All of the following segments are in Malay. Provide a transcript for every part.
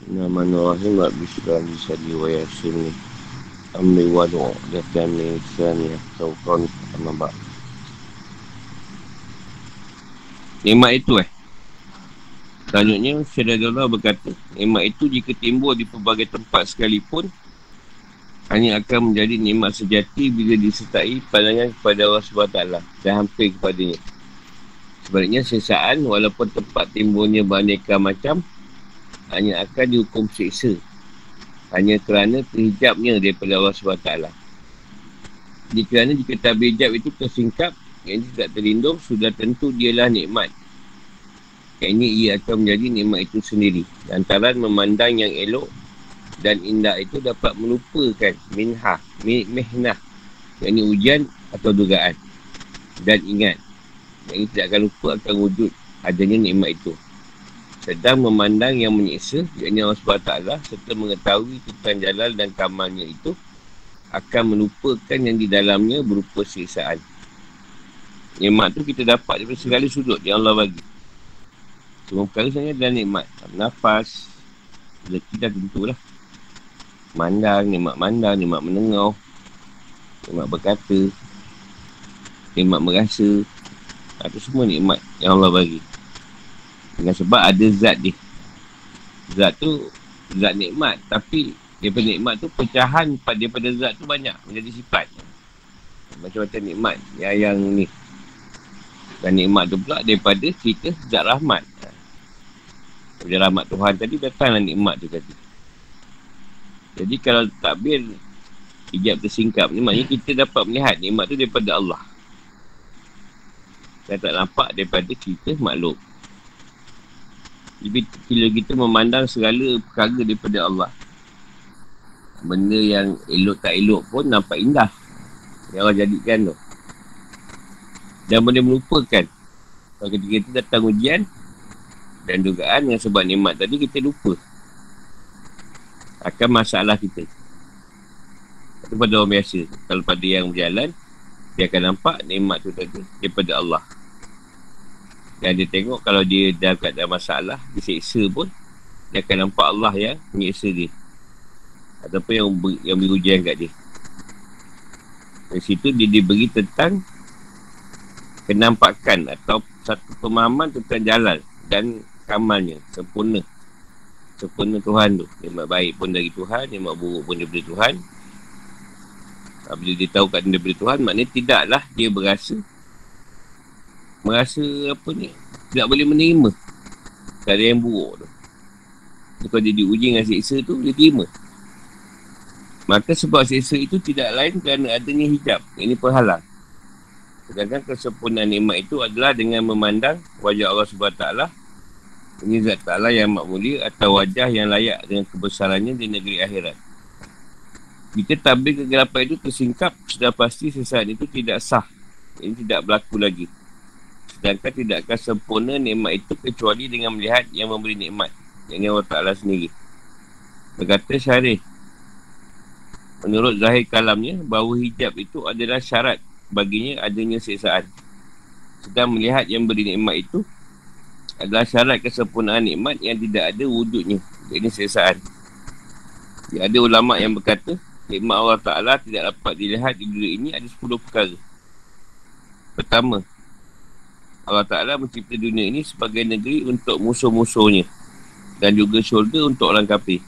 Bismillahirrahmanirrahim. Rabbi syurah li sadi wa yasini. Amri wa du'a. Datani sani taukan amabak. Nikmat itu eh. Selanjutnya, Syedadullah berkata, nikmat itu jika timbul di pelbagai tempat sekalipun, hanya akan menjadi nikmat sejati bila disertai pandangan kepada Allah SWT dan hampir kepadanya. Sebaliknya, sesaan walaupun tempat timbulnya beraneka macam, hanya akan dihukum siksa. Hanya kerana terhijabnya daripada Allah SWT jadi kerana jika tabir hijab itu tersingkap yang tidak terlindung sudah tentu dialah nikmat. Yang ia akan menjadi nikmat itu sendiri. Lantaran memandang yang elok dan indah itu dapat melupakan minha, mihnah. Yang ini ujian atau dugaan. Dan ingat yang ini tidak akan lupa akan wujud adanya nikmat itu sedang memandang yang menyiksa yakni Allah SWT serta mengetahui tentang jalan dan kamarnya itu akan melupakan yang di dalamnya berupa siksaan. Nikmat tu kita dapat daripada segala sudut yang Allah bagi. Semua perkara sebenarnya adalah nikmat. Nafas rezeki dah tentulah mandang, nikmat mandang, nikmat menengah nikmat berkata nikmat merasa. Itu semua nikmat yang Allah bagi dengan sebab ada zat dia. Zat tu zat nikmat. Tapi daripada nikmat tu pecahan daripada zat tu banyak. Menjadi sifat. Macam-macam nikmat yang, yang ni. Dan nikmat tu pula daripada cerita zat rahmat. Daripada rahmat Tuhan tadi datanglah nikmat tu tadi. Jadi kalau takbir hijab tersingkap ni maknanya kita dapat melihat nikmat tu daripada Allah. Saya tak nampak daripada cerita makhluk. Jadi bila kita memandang segala perkara daripada Allah Benda yang elok tak elok pun nampak indah. Yang Allah jadikan tu. Dan benda melupakan. Kalau ketika kita datang ujian Dan dugaan yang sebab nikmat tadi kita lupa Akan masalah kita. Itu pada orang biasa Kalau pada yang berjalan Dia akan nampak nikmat tu tadi Daripada Allah dan dia tengok kalau dia dah ada masalah, diseksa pun, dia akan nampak Allah yang menyeksa dia. Ataupun yang, ber, yang beri ujian kat dia. Dari situ dia diberi tentang kenampakan atau satu pemahaman tentang jalan dan kamalnya, sempurna. Sempurna Tuhan tu. Nikmat baik pun dari Tuhan, nikmat buruk pun daripada Tuhan. Bila dia tahu kat daripada Tuhan, maknanya tidaklah dia berasa merasa apa ni tidak boleh menerima. Keadaan yang buruk tu. Kalau dia diuji dengan seksa tu dia terima. Maka sebab seksa itu tidak lain kerana adanya hijab. Ini perhalang sedangkan kesempurnaan nikmat itu adalah dengan memandang wajah Allah SWT ini zat ta'ala yang makmulia atau wajah yang layak dengan kebesarannya di negeri akhirat. Jika tabir kegelapan itu tersingkap sudah pasti sesaat itu tidak sah. Ini tidak berlaku lagi Sedangkan tidak akan sempurna nikmat itu kecuali dengan melihat yang memberi nikmat. Yang Allah Ta'ala sendiri. Berkata Syarif. Menurut zahir kalamnya, bahawa hijab itu adalah syarat baginya adanya seksaan. Sedang melihat yang beri nikmat itu adalah syarat kesempurnaan nikmat yang tidak ada wujudnya. Ini seksaan. Ya, ada ulama yang berkata, nikmat Allah Ta'ala tidak dapat dilihat di dunia ini ada 10 perkara. Pertama, Allah Ta'ala mencipta dunia ini sebagai negeri untuk musuh-musuhnya dan juga syurga untuk orang kafir.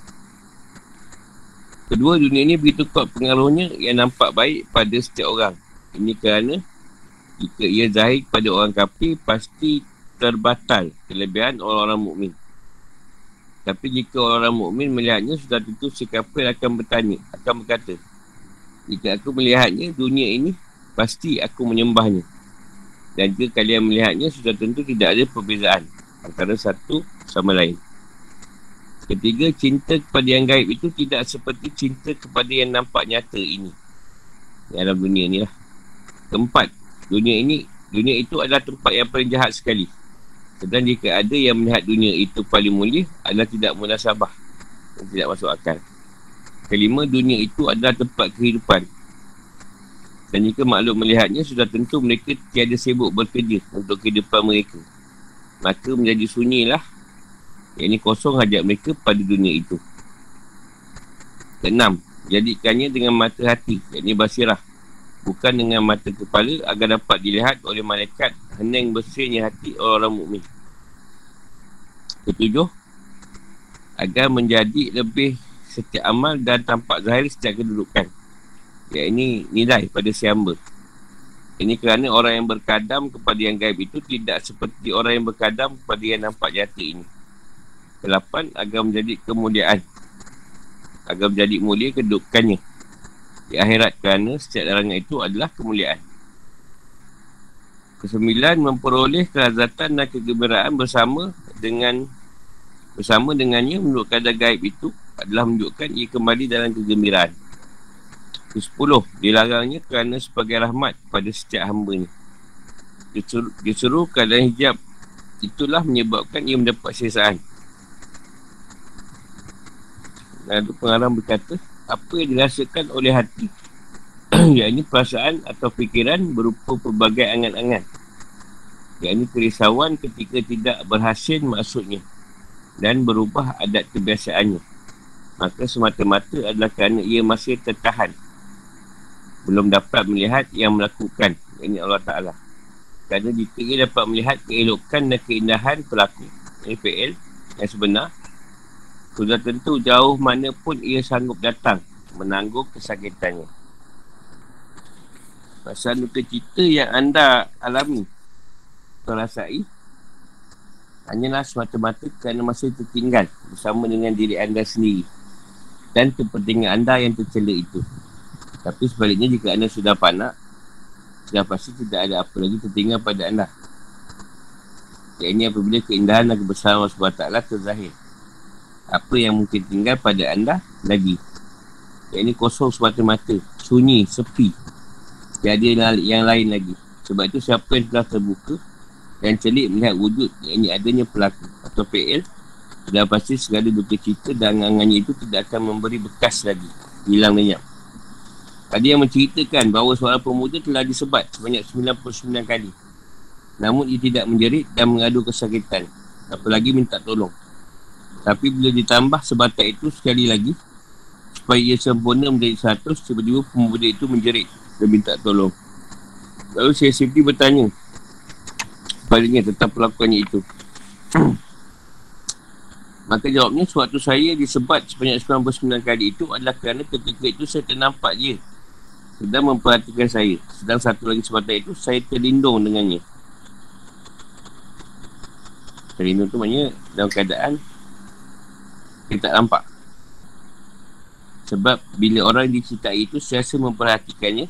Kedua, dunia ini begitu kuat pengaruhnya yang nampak baik pada setiap orang. Ini kerana jika ia zahir kepada orang kafir, pasti terbatal kelebihan orang-orang mukmin. Tapi jika orang mukmin melihatnya, sudah tentu si kafir akan bertanya, akan berkata, jika aku melihatnya, dunia ini, pasti aku menyembahnya. Dan jika kalian melihatnya sudah tentu tidak ada perbezaan antara satu sama lain. Ketiga, cinta kepada yang gaib itu tidak seperti cinta kepada yang nampak nyata ini. Dalam dunia ni lah. Keempat, dunia ini, dunia itu adalah tempat yang paling jahat sekali. Sedang jika ada yang melihat dunia itu paling mulia, adalah tidak munasabah. Tidak masuk akal. Kelima, dunia itu adalah tempat kehidupan. Dan jika makhluk melihatnya, sudah tentu mereka tiada sibuk bekerja untuk kehidupan mereka. Maka menjadi sunyilah Yang ini kosong hajat mereka pada dunia itu. Keenam, jadikannya dengan mata hati. Yang ini basirah. Bukan dengan mata kepala agar dapat dilihat oleh malaikat hening bersihnya hati orang-orang mukmin. Ketujuh, agar menjadi lebih setiap amal dan tampak zahir setiap kedudukan. Ya ini nilai pada siamba. Ini kerana orang yang berkadam kepada yang gaib itu tidak seperti orang yang berkadam kepada yang nampak nyata ini. Kelapan, agar menjadi kemuliaan. Agar menjadi mulia kedudukannya. Di akhirat kerana setiap larangan itu adalah kemuliaan. Kesembilan, memperoleh kelazatan dan kegembiraan bersama dengan bersama dengannya menurut kadar gaib itu adalah menunjukkan ia kembali dalam kegembiraan. Ke-10 Dilarangnya kerana sebagai rahmat pada setiap hamba ni Disuruh, keadaan hijab. Itulah menyebabkan ia mendapat sesaan Lalu pengarang berkata Apa yang dirasakan oleh hati Yang perasaan atau fikiran Berupa pelbagai angan-angan. Yang kerisauan ketika tidak berhasil maksudnya Dan berubah adat kebiasaannya. Maka semata-mata adalah kerana ia masih tertahan belum dapat melihat yang melakukan. Ini Allah Ta'ala. Kerana jika ia dapat melihat keelokan dan keindahan pelaku ini PL yang sebenar sudah tentu jauh mana pun ia sanggup datang menanggung kesakitannya. Pasal luka cita yang anda alami terasai hanyalah semata-mata kerana masih tertinggal bersama dengan diri anda sendiri dan kepentingan anda yang tercela itu tapi sebaliknya jika anda sudah panak Sudah pasti tidak ada apa lagi tertinggal pada anda. Yang ini apabila keindahan dan kebesaran Allah SWT terzahir. Apa yang mungkin tinggal pada anda lagi. Yang ini kosong semata-mata Sunyi, sepi. Tiada yang lain lagi. Sebab itu siapa yang telah terbuka Dan celik melihat wujud Yang ini adanya pelaku Atau PL Sudah pasti segala duka cita dan angannya itu tidak akan memberi bekas lagi Hilang lenyap Tadi yang menceritakan bahawa seorang pemuda telah disebat sebanyak 99 kali. Namun ia tidak menjerit dan mengadu kesakitan. Apalagi minta tolong. Tapi bila ditambah sebatas itu sekali lagi, supaya ia sempurna menjadi 100, tiba-tiba pemuda itu menjerit dan minta tolong. Lalu saya Sifri bertanya padanya tentang pelakuannya itu. Maka jawabnya, suatu saya disebat sebanyak 99 kali itu adalah kerana ketika itu saya ternampak dia sedang memperhatikan saya. Sedang satu lagi sebatan itu, saya terlindung dengannya. Terlindung tu maknanya dalam keadaan kita tak nampak. Sebab bila orang dicintai itu, saya rasa memperhatikannya.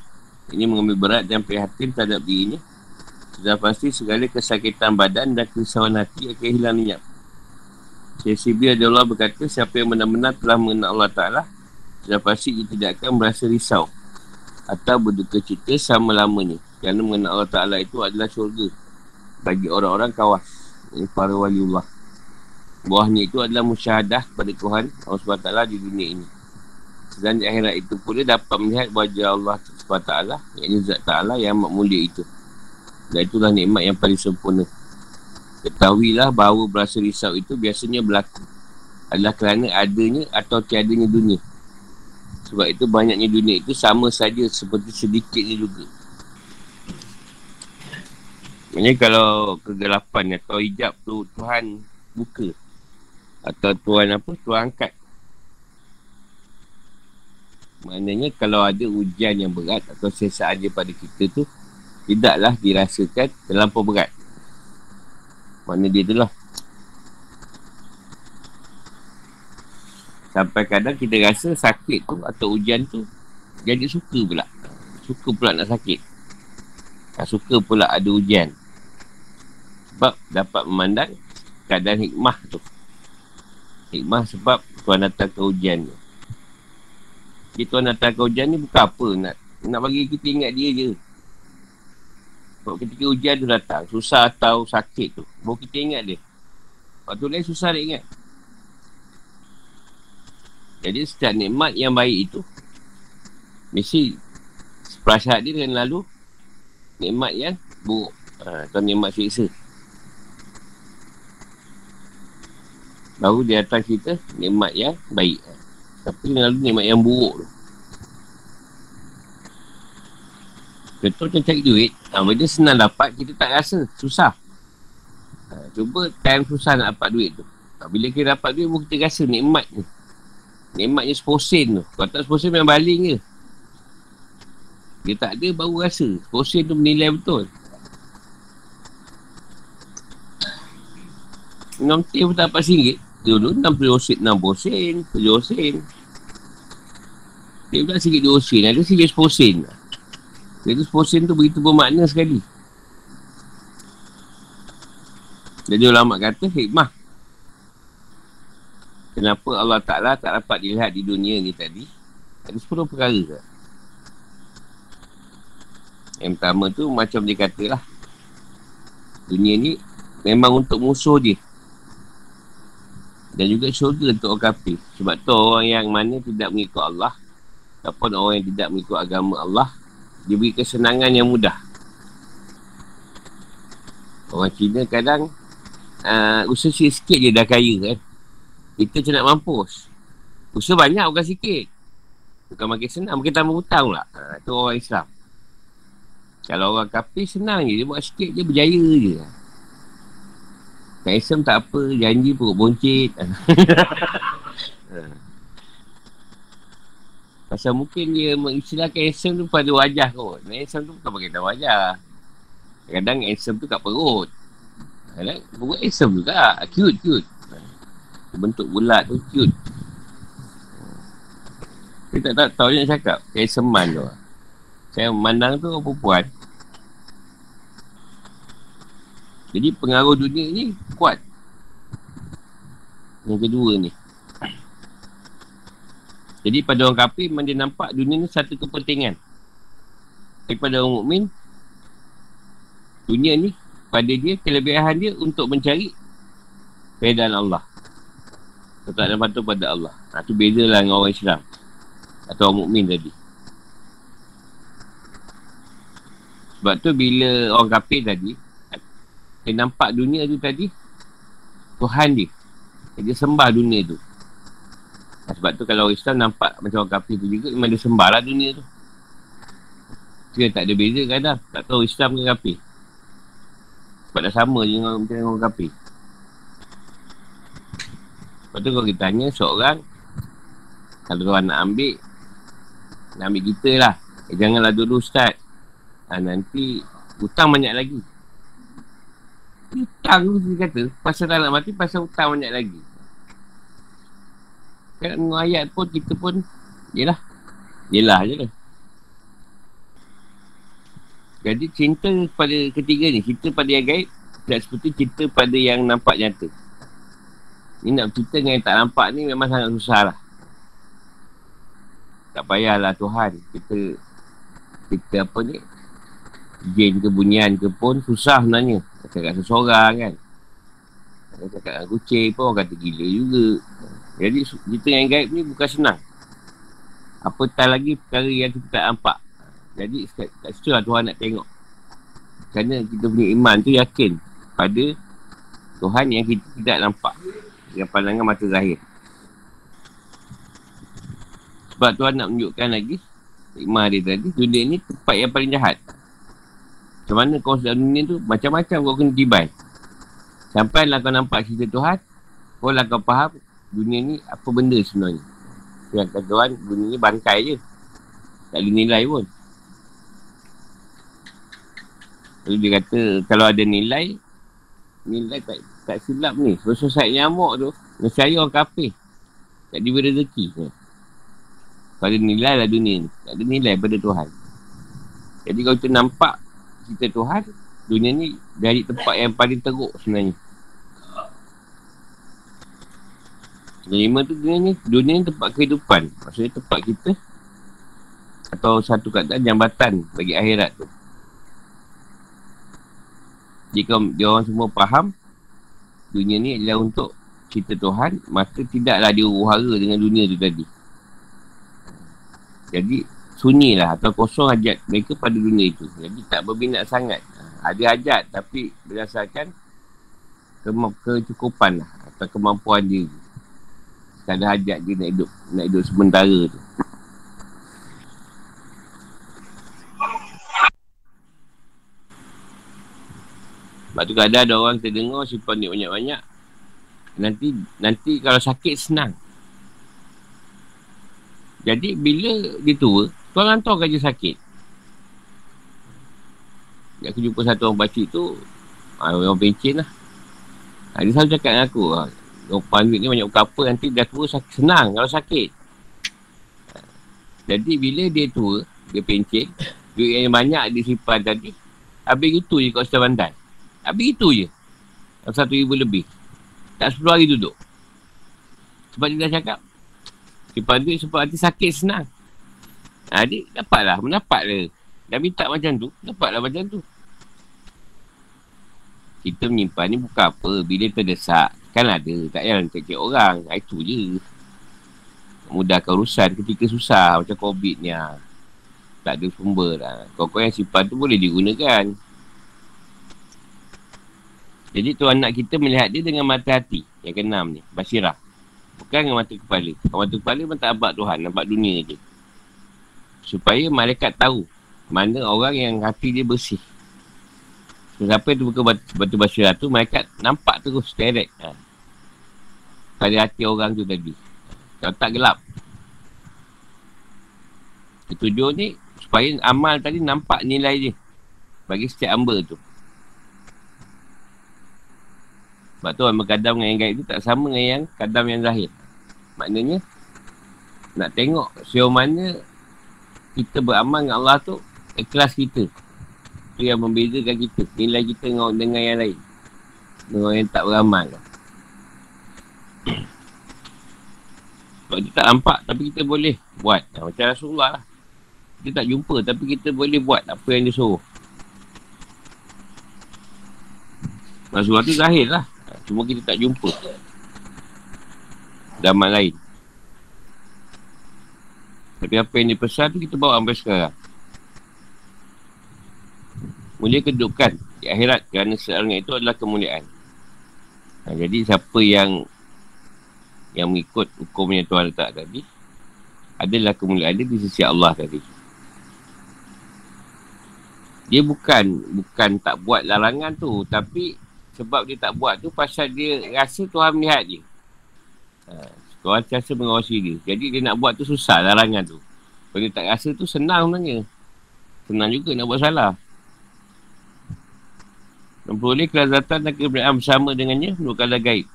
Ini mengambil berat dan prihatin terhadap dirinya. Sudah pasti segala kesakitan badan dan kerisauan hati akan hilang lenyap. Syekh Sibir Allah berkata, siapa yang benar-benar telah mengenal Allah Ta'ala, sudah pasti ia tidak akan merasa risau atau berduka cita sama-lamanya kerana mengenal Allah Ta'ala itu adalah syurga bagi orang-orang kawas ini para waliullah. Buahnya itu adalah musyahadah kepada Tuhan Allah SWT di dunia ini. Dan di akhirat itu pula dapat melihat wajah Allah SWT yang ini Zat Ta'ala yang amat mulia itu. Dan itulah nikmat yang paling sempurna. Ketahuilah bahawa berasa risau itu biasanya berlaku adalah kerana adanya atau tiadanya dunia sebab itu banyaknya dunia itu sama saja seperti sedikitnya juga. Maksudnya kalau kegelapan atau hijab tu Tuhan buka. Atau Tuhan apa? Tuhan angkat. Maknanya kalau ada ujian yang berat atau sesaan dia pada kita tu tidaklah dirasakan terlampau berat. Maknanya dia tu lah. Sampai kadang kita rasa sakit tu atau hujan tu jadi suka pula. Suka pula nak sakit. Tak suka pula ada hujan. Sebab dapat memandang keadaan hikmah tu. Hikmah sebab Tuhan datang ke hujan tu. Jadi Tuhan datang ke hujan ni bukan apa. Nak nak bagi kita ingat dia je. Sebab ketika hujan tu datang, susah atau sakit tu. Baru kita ingat dia. Waktu lain susah dia ingat. Jadi setiap nikmat yang baik itu Mesti Perasaan dia dengan lalu Nikmat yang buruk ha, Atau nikmat siksa Baru dia datang kita nikmat yang baik. Tapi lalu nikmat yang buruk tu. Contoh macam cari duit. Ha, benda senang dapat, kita tak rasa. Susah. Ha, cuba time susah nak dapat duit tu. Ha, bila kita dapat duit, kita rasa nikmat ni. Nikmatnya seposen tu. Kalau tak seposen memang baling je. Dia tak ada, baru rasa. Seposen tu menilai betul. Nanti pun tak dapat singgit. Dulu 60 sen, 60 sen, 70 sen. Dia pula sikit 2 sen, ada sikit 10 sen. Jadi 10 sen tu begitu bermakna sekali. Jadi ulama kata hikmah. Kenapa Allah Ta'ala tak dapat dilihat di dunia ni tadi? Ada 10 perkara tak? Yang pertama tu macam dia kata lah. Dunia ni memang untuk musuh dia. Dan juga syurga untuk orang kafir. Sebab tu orang yang mana tidak mengikut Allah. Ataupun orang yang tidak mengikut agama Allah. Diberi kesenangan yang mudah. Orang Cina kadang uh, usaha sikit je dah kaya kan. Kita macam nak mampus. Usaha banyak bukan sikit. Bukan makin senang. Mungkin tambah hutang pula. Uh, tu orang Islam. Kalau orang kafir senang je. Dia buat sikit je berjaya je. Kak Isam tak apa, janji perut boncit. Pasal mungkin dia mengistilahkan Isam tu pada wajah kot. Isam tu bukan pakai wajah. Kadang Isam tu kat perut. Kadang perut Isam juga. Cute, cute. Bentuk bulat tu cute. Saya tak, tahu dia nak cakap. Kayak seman tu. Saya memandang tu perempuan. Jadi pengaruh dunia ni kuat. Yang kedua ni. Jadi pada orang kafir memang dia nampak dunia ni satu kepentingan. Tapi pada orang mukmin dunia ni pada dia kelebihan dia untuk mencari keadaan Allah. Tetap dan patuh pada Allah. Ha, tu beza lah dengan orang Islam. Atau orang mukmin tadi. Sebab tu bila orang kafir tadi dia nampak dunia tu tadi Tuhan dia Dia sembah dunia tu Sebab tu kalau orang Islam nampak Macam orang kafir tu juga Memang dia sembah lah dunia tu Dia tak ada beza kadang Tak tahu Islam ke kafir Sebab dah sama je dengan orang kafir Lepas tu kalau kita tanya seorang Kalau orang nak ambil Nak ambil kita lah. Eh, Janganlah dulu start. Ha, Nanti Hutang banyak lagi. Hutang tu dia kata pasal tak nak mati pasal hutang banyak lagi. Kan dengan ayat pun kita pun yelah. Yelah je lah. Jadi cinta pada ketiga ni cinta pada yang gaib tak seperti cinta pada yang nampak nyata ni nak cerita dengan yang tak nampak ni memang sangat susah lah. Tak payahlah Tuhan. Kita kita apa ni? Jin ke bunyian ke pun susah sebenarnya. Cakap seseorang kan. Cakap dengan kucing pun orang kata gila juga. Jadi cerita yang gaib ni bukan senang. Apatah lagi perkara yang kita tak nampak? Jadi kat situ lah Tuhan nak tengok. Kerana kita punya iman tu yakin Pada Tuhan yang kita tidak nampak Dengan pandangan mata zahir. Sebab Tuhan nak menunjukkan lagi Iman dia tadi Dunia ni tempat yang paling jahat. Macam mana kau dalam dunia tu? Macam-macam kau kena tibai. Sampailah kau nampak cerita Tuhan Kau lah kau faham Dunia ni apa benda sebenarnya? Yang kata Tuhan Dunia ni bangkai je. Tak ada nilai pun. Lalu dia kata Kalau ada nilai Nilai tak, tak silap ni. Sebab saya nyamuk tu Nescaya orang kapir Tak diberi rezeki Kalau ada nilai lah dunia ni. Tak ada nilai pada Tuhan. Jadi kalau kita nampak kita Tuhan Dunia ni dari tempat yang paling teruk sebenarnya. Lima tu dunia ni Dunia ni tempat kehidupan. Maksudnya tempat kita Atau satu kata jambatan bagi akhirat tu. Jika dia orang semua faham Dunia ni adalah untuk cerita Tuhan Maka tidaklah dia uhara dengan dunia tu tadi Jadi sunyi lah atau kosong hajat mereka pada dunia itu. Jadi tak berminat sangat. Ada hajat tapi berdasarkan kecukupan lah. Atau kemampuan dia. Tak ada hajat dia nak hidup, nak hidup sementara tu. Sebab tu kadang ada orang terdengar simpan duit banyak-banyak. Nanti nanti kalau sakit senang. Jadi bila dia tua, tuan hantar kerja sakit. Aku jumpa satu orang pakcik tu, ah, orang pencin lah. Ha, dia selalu cakap dengan aku, ha, orang duit ni banyak buka apa, nanti dah tua sakit, senang kalau sakit. Jadi bila dia tua, dia pencin, duit yang banyak dia simpan tadi, habis gitu je kat Ustaz Bandai. Habis itu je. Satu ribu lebih. Tak sepuluh hari duduk. Sebab dia dah cakap. Simpan duit sebab nanti sakit senang. Ha, dia dapatlah. Mendapat dia. Dah minta macam tu. Dapatlah macam tu. Kita menyimpan ni bukan apa. Bila terdesak. Kan ada. Tak payah cek orang. Ha, itu je. Mudahkan urusan ketika susah. Macam COVID ni. Ha. Tak ada sumber lah. Kau-kau yang simpan tu boleh digunakan. Jadi tu anak kita melihat dia dengan mata hati. Yang keenam ni. Basirah. Bukan dengan mata kepala. Kalau mata kepala pun tak abad Tuhan. Nampak dunia je. Supaya malaikat tahu. Mana orang yang hati dia bersih. So, siapa yang buka batu, batu basirah tu. Malaikat nampak terus direct. Ha. Pada hati orang tu tadi. Kalau tak gelap. Ketujuh ni. Supaya amal tadi nampak nilai dia. Bagi setiap hamba tu. Sebab tu orang berkadam dengan yang gaib tu tak sama dengan yang kadam yang zahir. Maknanya, nak tengok sejauh mana kita beramal dengan Allah tu, ikhlas kita. Tu yang membezakan kita. Nilai kita dengan, dengan yang lain. Dengan yang tak beramal. Sebab kita tak nampak tapi kita boleh buat. Macam Rasulullah lah. Kita tak jumpa tapi kita boleh buat apa yang dia suruh. Rasulullah tu zahir lah. Cuma kita tak jumpa Zaman lain Tapi apa yang dipesan tu kita bawa sampai sekarang Mulia kedudukan di akhirat kerana seorang itu adalah kemuliaan. Ha, jadi siapa yang yang mengikut hukumnya Tuhan letak tadi adalah kemuliaan dia di sisi Allah tadi. Dia bukan bukan tak buat larangan tu tapi sebab dia tak buat tu pasal dia rasa Tuhan melihat dia. Ha, Tuhan rasa mengawasi dia. Jadi dia nak buat tu susah larangan tu. Kalau dia tak rasa tu senang sebenarnya. Senang juga nak buat salah. Memperoleh kelazatan dan keberadaan bersama dengannya merupakanlah gaib.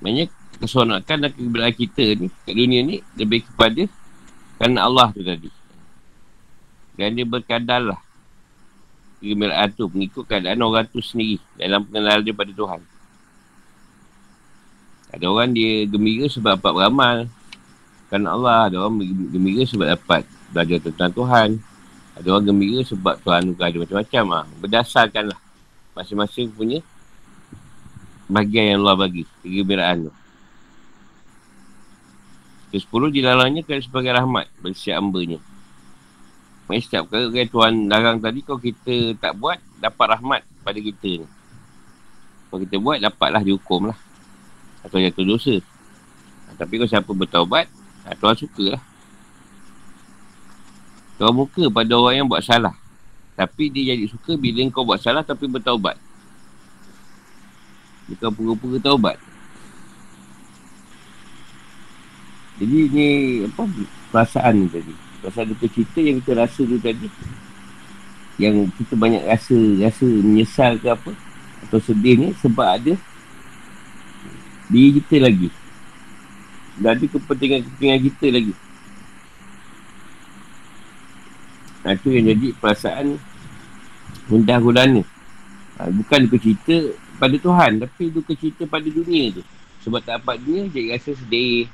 Maksudnya keseronokan dan keberadaan kita ni kat dunia ni lebih kepada kerana Allah tu tadi. Dan dia berkadarlah kegembiraan tu mengikut keadaan orang tu sendiri dalam pengenalan dia pada Tuhan. Ada orang dia gembira sebab dapat beramal kerana Allah. Ada orang gembira sebab dapat belajar tentang Tuhan. Ada orang gembira sebab Tuhan juga ada macam-macam lah. Berdasarkan lah masing-masing punya bahagian yang Allah bagi. Kegembiraan tu. Ke-10 dilalangnya kerana sebagai rahmat bagi siap hambanya. Maksudnya setiap perkara yang Tuhan larang tadi Kalau kita tak buat Dapat rahmat pada kita. Ni Kalau kita buat Dapatlah dihukum lah. Atau jatuh dosa. Ha, Tapi kalau siapa bertaubat ha, Tuhan suka lah Tuhan muka pada orang yang buat salah. Tapi dia jadi suka Bila kau buat salah Tapi bertaubat. Bukan pura-pura taubat. Jadi ni Apa Perasaan ni tadi Pasal duka cerita yang kita rasa tu tadi Yang kita banyak rasa Rasa menyesal ke apa Atau sedih ni sebab ada Diri kita lagi. Dan ada kepentingan-kepentingan kita lagi. Nah, itu yang jadi perasaan gulana ha, Bukan duka cerita pada Tuhan Tapi duka cerita pada dunia tu. Sebab tak dapat dunia jadi rasa sedih.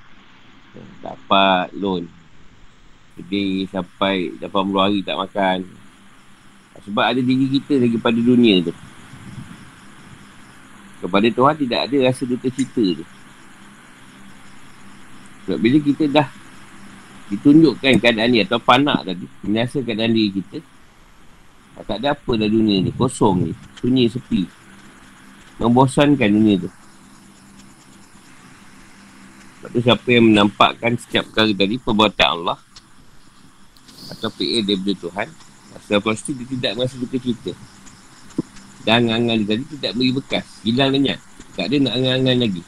Dapat loan Sedih sampai 80 hari tak makan. Sebab ada diri kita lagi pada dunia tu. Kepada Tuhan tidak ada rasa duka cita tu. Sebab bila kita dah ditunjukkan keadaan ni atau panak tadi, menyasa keadaan diri kita, Tak ada apa dah dunia ni. Kosong ni. Sunyi, sepi. Membosankan dunia tu. Sebab tu siapa yang menampakkan setiap perkara tadi perbuatan Allah atau PA daripada Tuhan. Masa pasti dia tidak merasa duka cita Dan angan-angan tadi tidak beri bekas. Hilang lenyap Tak ada nak angan-angan lagi.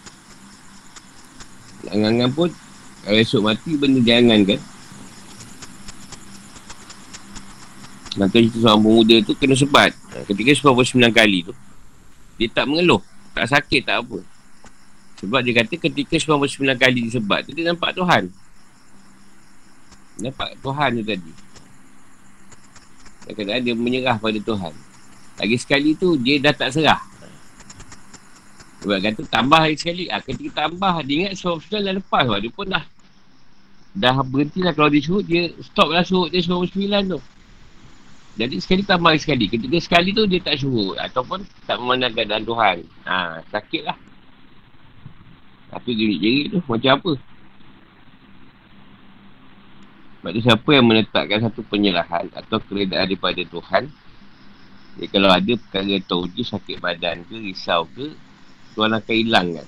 Nak angan-angan pun Kalau esok mati benda dia angan kan Maka cerita seorang pemuda tu kena sebat. Ketika 99 kali tu Dia tak mengeluh. Tak sakit tak apa. Sebab dia kata ketika 99 kali disebat tu Dia nampak Tuhan Nampak? Tuhan tu tadi. Kadang-kadang dia menyerah pada Tuhan. Lagi sekali tu dia dah tak serah. Sebab kata tambah lagi sekali. Ah, Ketika tambah dia ingat suruh dah lepas lah. Dia pun dah Dah berhenti lah kalau dia suruh Dia stop lah suruh dia suruh sembilan tu. Jadi sekali tambah lagi sekali. Ketika sekali tu dia tak suruh. Ataupun tak memandang keadaan Tuhan. Ha, Sakit lah Tapi jerit-jerit tu macam apa sebab tu siapa yang menetapkan satu penyerahan atau keredaan daripada Tuhan? Jadi kalau ada perkara tahu je sakit badan ke, risau ke Tuhan akan hilangkan.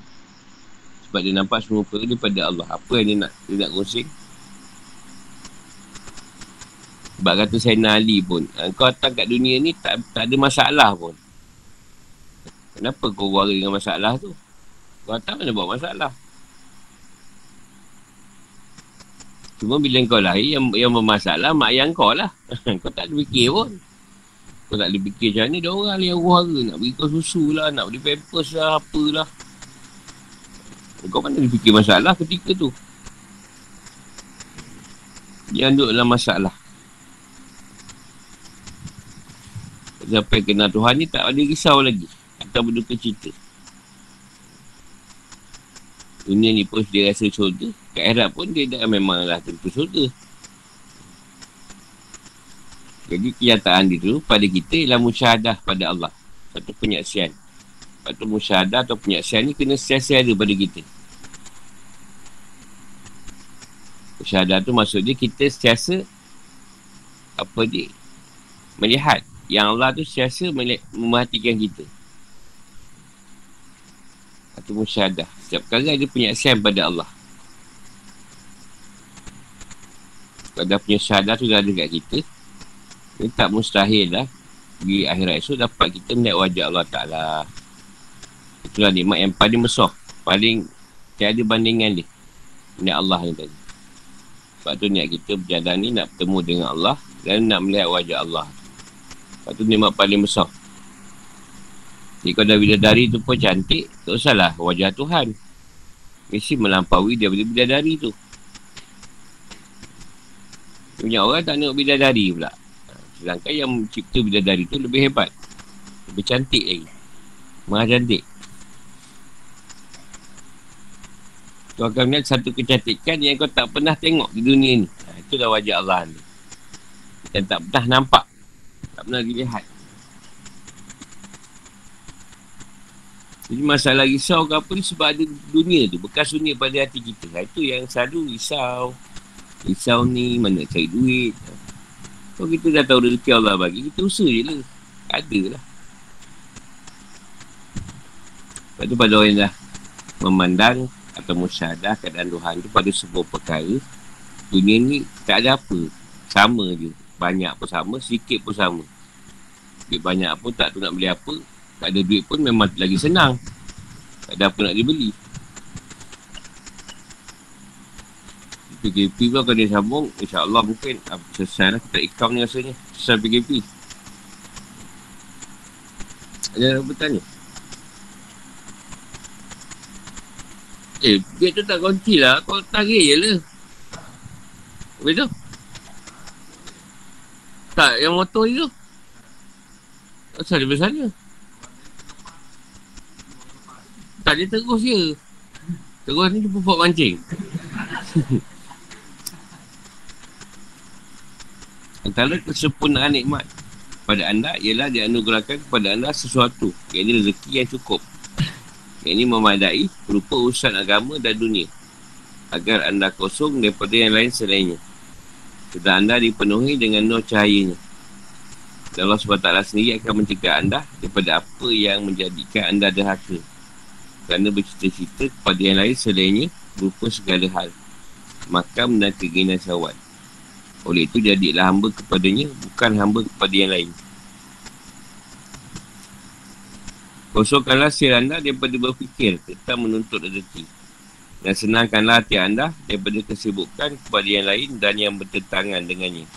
Sebab dia nampak semua perkara daripada Allah. Apa yang dia nak, dia nak konsing sebab kata Sayyidina Ali pun kau datang kat dunia ni tak, tak ada masalah pun. Kenapa kau worry dengan masalah tu? Kau datang mana buat masalah Cuma bila kau lahir yang, yang bermasalah mak ayah kau lah. kau tak ada fikir pun. Kau tak ada fikir macam ni dia orang yang ruhara nak beri kau susu lah, nak beri pampers lah, apalah. Kau mana ada fikir masalah ketika tu. Dia duduk dalam masalah. Yang kenal Tuhan ni tak ada risau lagi. Atau berduka cerita. Dunia ni pun dia rasa syurga. Kat Arab pun dia dah memanglah tentu syurga. Jadi kenyataan dia tu pada kita ialah musyahadah pada Allah. Satu penyaksian. Satu musyahadah atau penyaksian ni kena setiasa ada pada kita. Musyahadah tu maksudnya kita setiasa apa dia melihat yang Allah tu setiasa memerhatikan kita atau musyadah. Setiap perkara ada penyaksian pada Allah. Kalau dah punya syahadah tu dah ada kat kita, ini tak mustahil lah di akhirat esok dapat kita melihat wajah Allah Ta'ala. Itulah nikmat yang paling besar. Paling tiada bandingan dia. Niat Allah ni tadi. Sebab tu niat kita berjalan ni nak bertemu dengan Allah dan nak melihat wajah Allah. Sebab tu nikmat paling besar. Jadi kalau bidadari tu pun cantik, tak usahlah wajah Tuhan. Mesti melampaui dia bila bidadari tu. Banyak orang tak nak bidadari pula. Sedangkan yang mencipta bidadari tu lebih hebat. Lebih cantik lagi. Maha cantik. Kau akan melihat satu kecantikan yang kau tak pernah tengok di dunia ni. Ha, itulah wajah Allah ni. Dan tak pernah nampak. Tak pernah dilihat. Jadi masalah risau ke apa ni sebab ada dunia tu. Bekas dunia pada hati kita. Ha, itu yang selalu risau. Risau ni mana cari duit. Kalau kita dah tahu rezeki Allah bagi, kita usaha je lah. Ada lah. Lepas tu pada orang yang dah memandang atau musyadah keadaan Tuhan tu pada sebuah perkara. Dunia ni tak ada apa. Sama je. Banyak pun sama, sikit pun sama. Duit banyak pun tak tu nak beli apa, tak ada duit pun memang lagi senang. Tak ada apa nak dibeli. PKP pun kalau dia sambung, insyaAllah mungkin uh, selesai lah. Kita ikam ni rasanya. Selesai PKP. Ada yang bertanya? Eh, gate tu tak kunci lah. Kau tarik je lah. Habis tu? Tak, yang motor tu. Asal dia bersana? Tak, dia terus je. Terus ni dia pupuk mancing. Antara kesempurnaan nikmat pada anda ialah dianugerahkan kepada anda sesuatu. Yang ini rezeki yang cukup. Yang ini memadai berupa urusan agama dan dunia. Agar anda kosong daripada yang lain selainnya. Sedang anda dipenuhi dengan nur cahayanya. Dan Allah SWT sendiri akan mencegah anda daripada apa yang menjadikan anda derhaka. Kerana bercita-cita kepada yang lain selainnya berupa segala hal. Makam dan keinginan syawat. Oleh itu jadilah hamba kepadanya bukan hamba kepada yang lain. Kosongkanlah sir anda daripada berfikir tentang menuntut rezeki. Dan senangkanlah hati anda daripada kesibukan kepada yang lain dan yang bertentangan dengannya.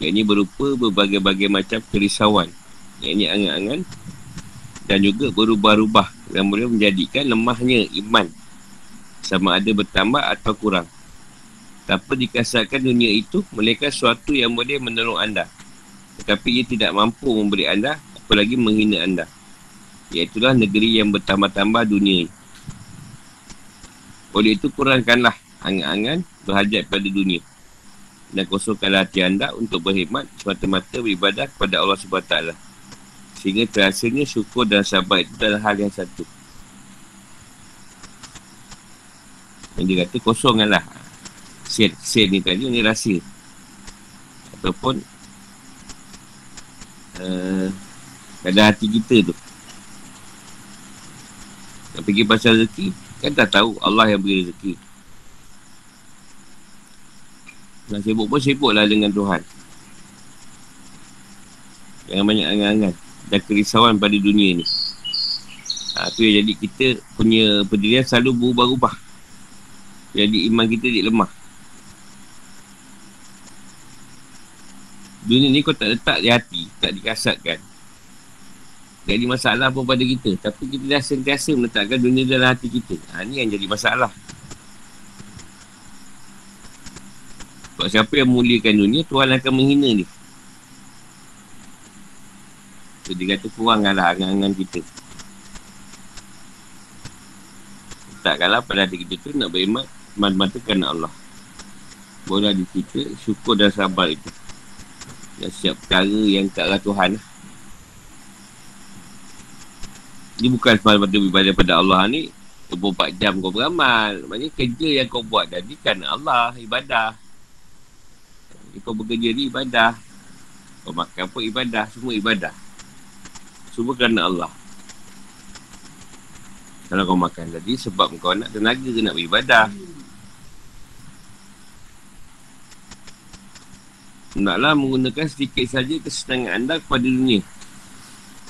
Yang ini berupa berbagai-bagai macam kerisauan. Yang ini angan-angan dan juga berubah-ubah yang boleh menjadikan lemahnya iman sama ada bertambah atau kurang. Tanpa dikasarkan dunia itu, mereka sesuatu yang boleh menolong anda. Tetapi ia tidak mampu memberi anda, apalagi menghina anda. Iaitulah negeri yang bertambah-tambah dunia. Oleh itu kurangkanlah angan-angan berhajat pada dunia. Dan kosongkanlah hati anda untuk berkhidmat semata-mata beribadah kepada Allah SWT. Sehingga terasanya syukur dan sabar itu adalah hal yang satu. Yang dia kata kosongkanlah. Sen, sen ni tadi ni rahsia. Ataupun uh, kadar hati kita tu. Nak pergi pasal rezeki Kan tak tahu Allah yang beri rezeki Nak sibuk pun sibuk lah dengan Tuhan Jangan banyak angan-angan Dan kerisauan pada dunia ni. Ha, Tu yang jadi kita punya pendirian selalu berubah-ubah. Jadi iman kita jadi lemah. Dunia ni kau tak letak di hati Tak dikasatkan. Jadi masalah pun pada kita. Tapi kita dah sentiasa meletakkan dunia dalam hati kita. Ha, Ni yang jadi masalah. Sebab siapa yang muliakan dunia Tuhan akan menghina dia So dia kata kurangkanlah angan-angan kita. Letakkanlah pada hati kita tu Nak berimat Mata-mata kerana Allah. Boleh di kita Syukur dan sabar itu. Dan siap perkara yang tak arah Tuhan. Lah Ni bukan semata-mata beribadah pada Allah ni 24 jam kau beramal. Maksudnya kerja yang kau buat tadi kan Allah ibadah. Kau bekerja ni ibadah. Kau makan pun ibadah Semua ibadah Semua kerana Allah Kalau kau makan tadi Sebab kau nak tenaga ke nak beribadah Naklah menggunakan sedikit saja kesenangan anda kepada dunia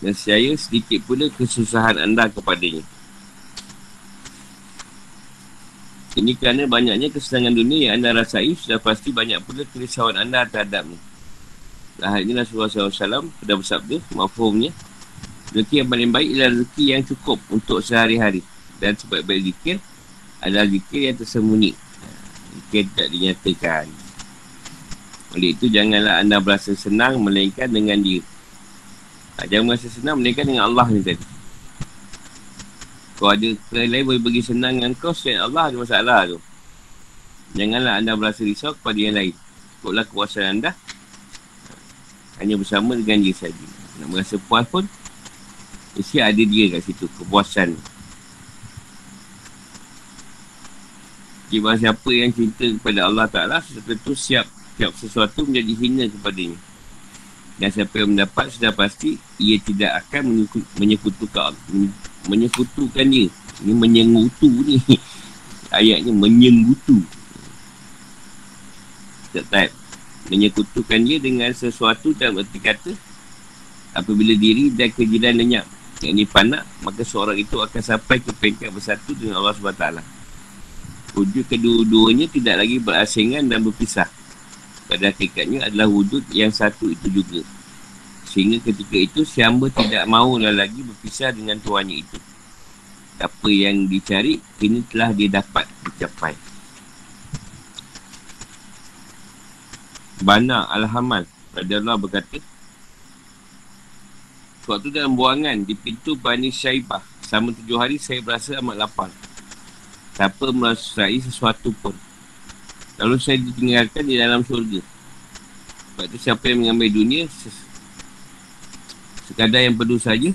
dan saya sedikit pula kesusahan anda kepadanya. Ini kerana banyaknya kesenangan dunia yang anda rasai sudah pasti banyak pula kerisauan anda terhadapnya. Nah, ini Rasulullah SAW pada bersabda, mafhumnya, rezeki yang paling baik adalah rezeki yang cukup untuk sehari-hari. Dan sebaik-baik zikir adalah zikir yang tersembunyi. Zikir tidak dinyatakan. Oleh itu, janganlah anda berasa senang melainkan dengan diri. Ha, jangan merasa senang menaikkan dengan Allah ni tadi. Kalau ada kelain lain boleh bagi senang dengan kau, selain Allah ada masalah tu. Janganlah anda berasa risau kepada yang lain. Ikutlah kuasaan anda. Hanya bersama dengan dia saja. Nak merasa puas pun, mesti ada dia kat situ, kepuasan. Jika siapa yang cinta kepada Allah Ta'ala, sesuatu siap, siap sesuatu menjadi hina kepadanya. Dan siapa yang mendapat sudah pasti Ia tidak akan menyekutukan Menyekutukan dia. Ini menyengutu ni. Ayatnya menyengutu Tak type Menyekutukan dia dengan sesuatu dalam erti kata Apabila diri dan kejiran lenyap Yang ini panak Maka seorang itu akan sampai ke peringkat bersatu dengan Allah SWT Wujud kedua-duanya tidak lagi berasingan dan berpisah pada hakikatnya adalah wujud yang satu itu juga. Sehingga ketika itu si hamba tidak mahulah lagi berpisah dengan tuannya itu. Apa yang dicari, ini telah dia dapat dicapai. Bana Al-Hamal pada Allah berkata, Suatu dalam buangan di pintu Bani Syaibah, sama tujuh hari saya berasa amat lapar. Siapa merasai sesuatu pun. Lalu saya ditinggalkan di dalam syurga. Sebab itu siapa yang mengambil dunia Sekadar yang perlu saja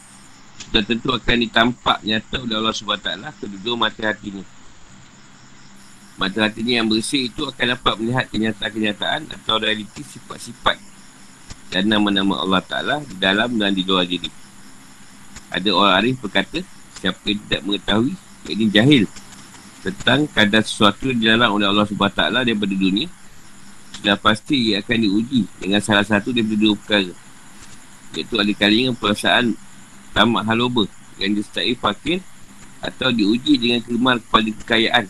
Sudah tentu akan ditampak nyata oleh Allah SWT Kedua mata hatinya Mata hatinya yang bersih itu akan dapat melihat kenyataan-kenyataan Atau realiti sifat-sifat dan nama-nama Allah Ta'ala di dalam dan di luar diri. Ada orang arif berkata, siapa yang tidak mengetahui, ini jahil tentang kadar sesuatu di dalam oleh Allah SWT daripada dunia, sudah pasti ia akan diuji dengan salah satu daripada dua perkara. Iaitu ada kalinya perasaan tamak haloba yang disertai fakir atau diuji dengan kemar kepada kekayaan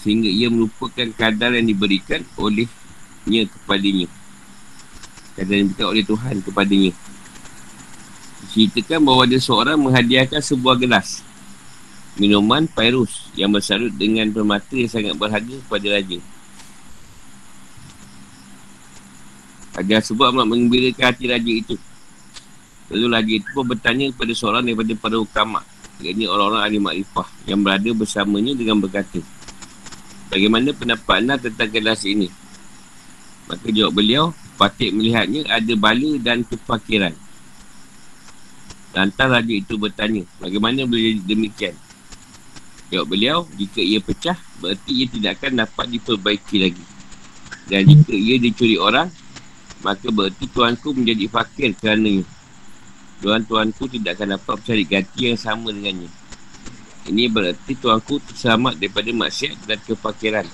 sehingga ia melupakan kadar yang diberikan olehnya kepadanya kadar yang diberikan oleh Tuhan kepadanya. Ceritakan bahawa ada seorang menghadiahkan sebuah gelas. Minuman Pairus yang bersalut dengan permata yang sangat berharga kepada raja. Hadiah sebab amat mengembirakan hati raja itu. Lalu raja itu pun bertanya kepada seorang daripada para ukama Ini orang-orang ahli makrifah Yang berada bersamanya dengan berkata Bagaimana pendapat anda tentang gelas ini? Maka jawab beliau Patik melihatnya ada bala dan kefakiran Lantas raja itu bertanya Bagaimana boleh jadi demikian? Jawab beliau Jika ia pecah Berarti ia tidak akan dapat diperbaiki lagi Dan jika ia dicuri orang Maka berarti tuanku menjadi fakir kerana tuan-tuanku tidak akan dapat mencari ganti yang sama dengannya. Ini berarti tuanku terselamat daripada maksiat dan kefakiran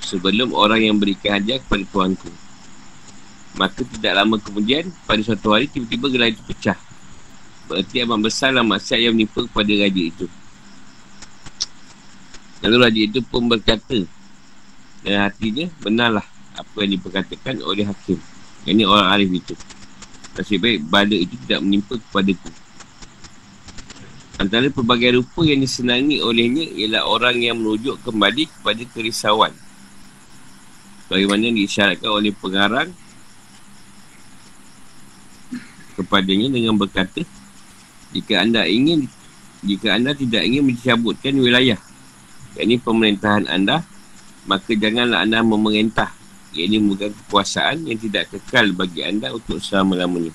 sebelum orang yang berikan hadiah kepada tuanku. Maka tidak lama kemudian, pada suatu hari tiba-tiba gelar itu pecah. Berarti amat besarlah maksiat yang menimpa kepada raja itu. Lalu raja itu pun berkata, dan hatinya benarlah apa yang diperkatakan oleh hakim. Ini orang arif itu. Nasib baik bala itu tidak menimpa kepada ku. Antara pelbagai rupa yang disenangi olehnya ialah orang yang merujuk kembali kepada kerisauan. Bagaimana diisyaratkan oleh pengarang kepadanya dengan berkata, jika anda ingin, jika anda tidak ingin mencabutkan wilayah, yakni pemerintahan anda, maka janganlah anda memerintah ini memegang kekuasaan yang tidak kekal bagi anda untuk selama-lamanya.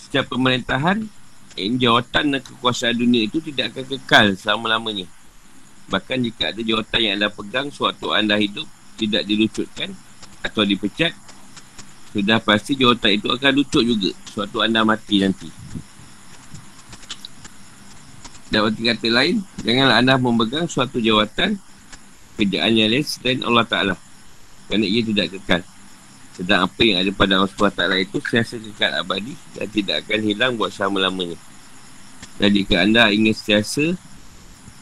Setiap pemerintahan, ini jawatan dan kekuasaan dunia itu tidak akan kekal selama-lamanya. Bahkan jika ada jawatan yang anda pegang sewaktu anda hidup tidak dilucutkan atau dipecat, sudah pasti jawatan itu akan lucut juga sewaktu anda mati nanti. Dan berarti kata lain, janganlah anda memegang suatu jawatan kerjaan yang lain selain Allah Ta'ala. Kerana ia tidak kekal. Sedang apa yang ada pada Allah SWT itu sentiasa kekal abadi dan tidak akan hilang buat selama-lamanya. Dan jika anda ingin sentiasa,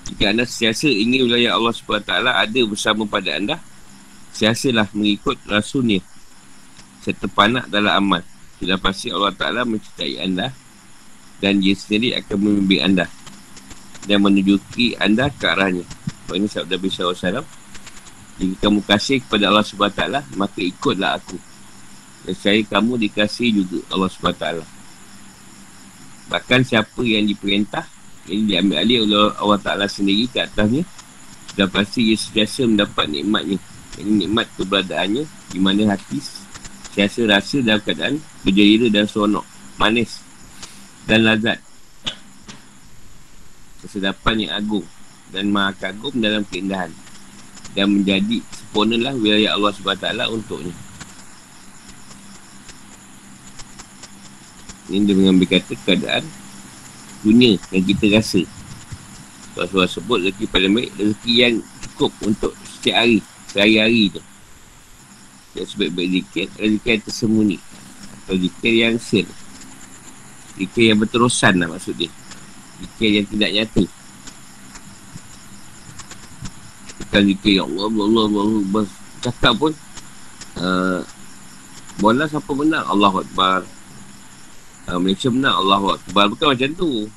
jika anda sentiasa ingin wilayah Allah SWT ada bersama pada anda, sentiasalah mengikut rasulnya serta panak dalam amal. Sudah pasti Allah Ta'ala mencintai anda dan dia sendiri akan membimbing anda dan menunjuki anda ke arahnya. Ini sabda Nabi SAW. Jika kamu kasih kepada Allah SWT, maka ikutlah aku. Dan saya kamu dikasih juga Allah SWT. Bahkan siapa yang diperintah, yang diambil alih oleh Allah Ta'ala sendiri ke atasnya, sudah pasti ia sentiasa mendapat nikmatnya. Ini nikmat keberadaannya, di mana hati sentiasa rasa dalam keadaan berjaya dan seronok, manis dan lazat kesedapan yang agung dan maha kagum dalam keindahan dan menjadi sempurnalah wilayah Allah SWT untuknya. Ini dia mengambil kata keadaan dunia yang kita rasa. Sebab sebut rezeki paling baik, rezeki yang cukup untuk setiap hari, sehari-hari tu. Yang sebaik-baik zikir, rezeki yang tersembunyi. Atau zikir yang sir. Zikir yang berterusan lah maksud dia. Zikir yang tidak nyata. Bukan zikir yang Allah, Allah, Allah, Allah, Allah. Cakap pun uh, Bola siapa menang? Allah Akbar. Uh, Malaysia menang? Allah Akbar. Bukan macam tu.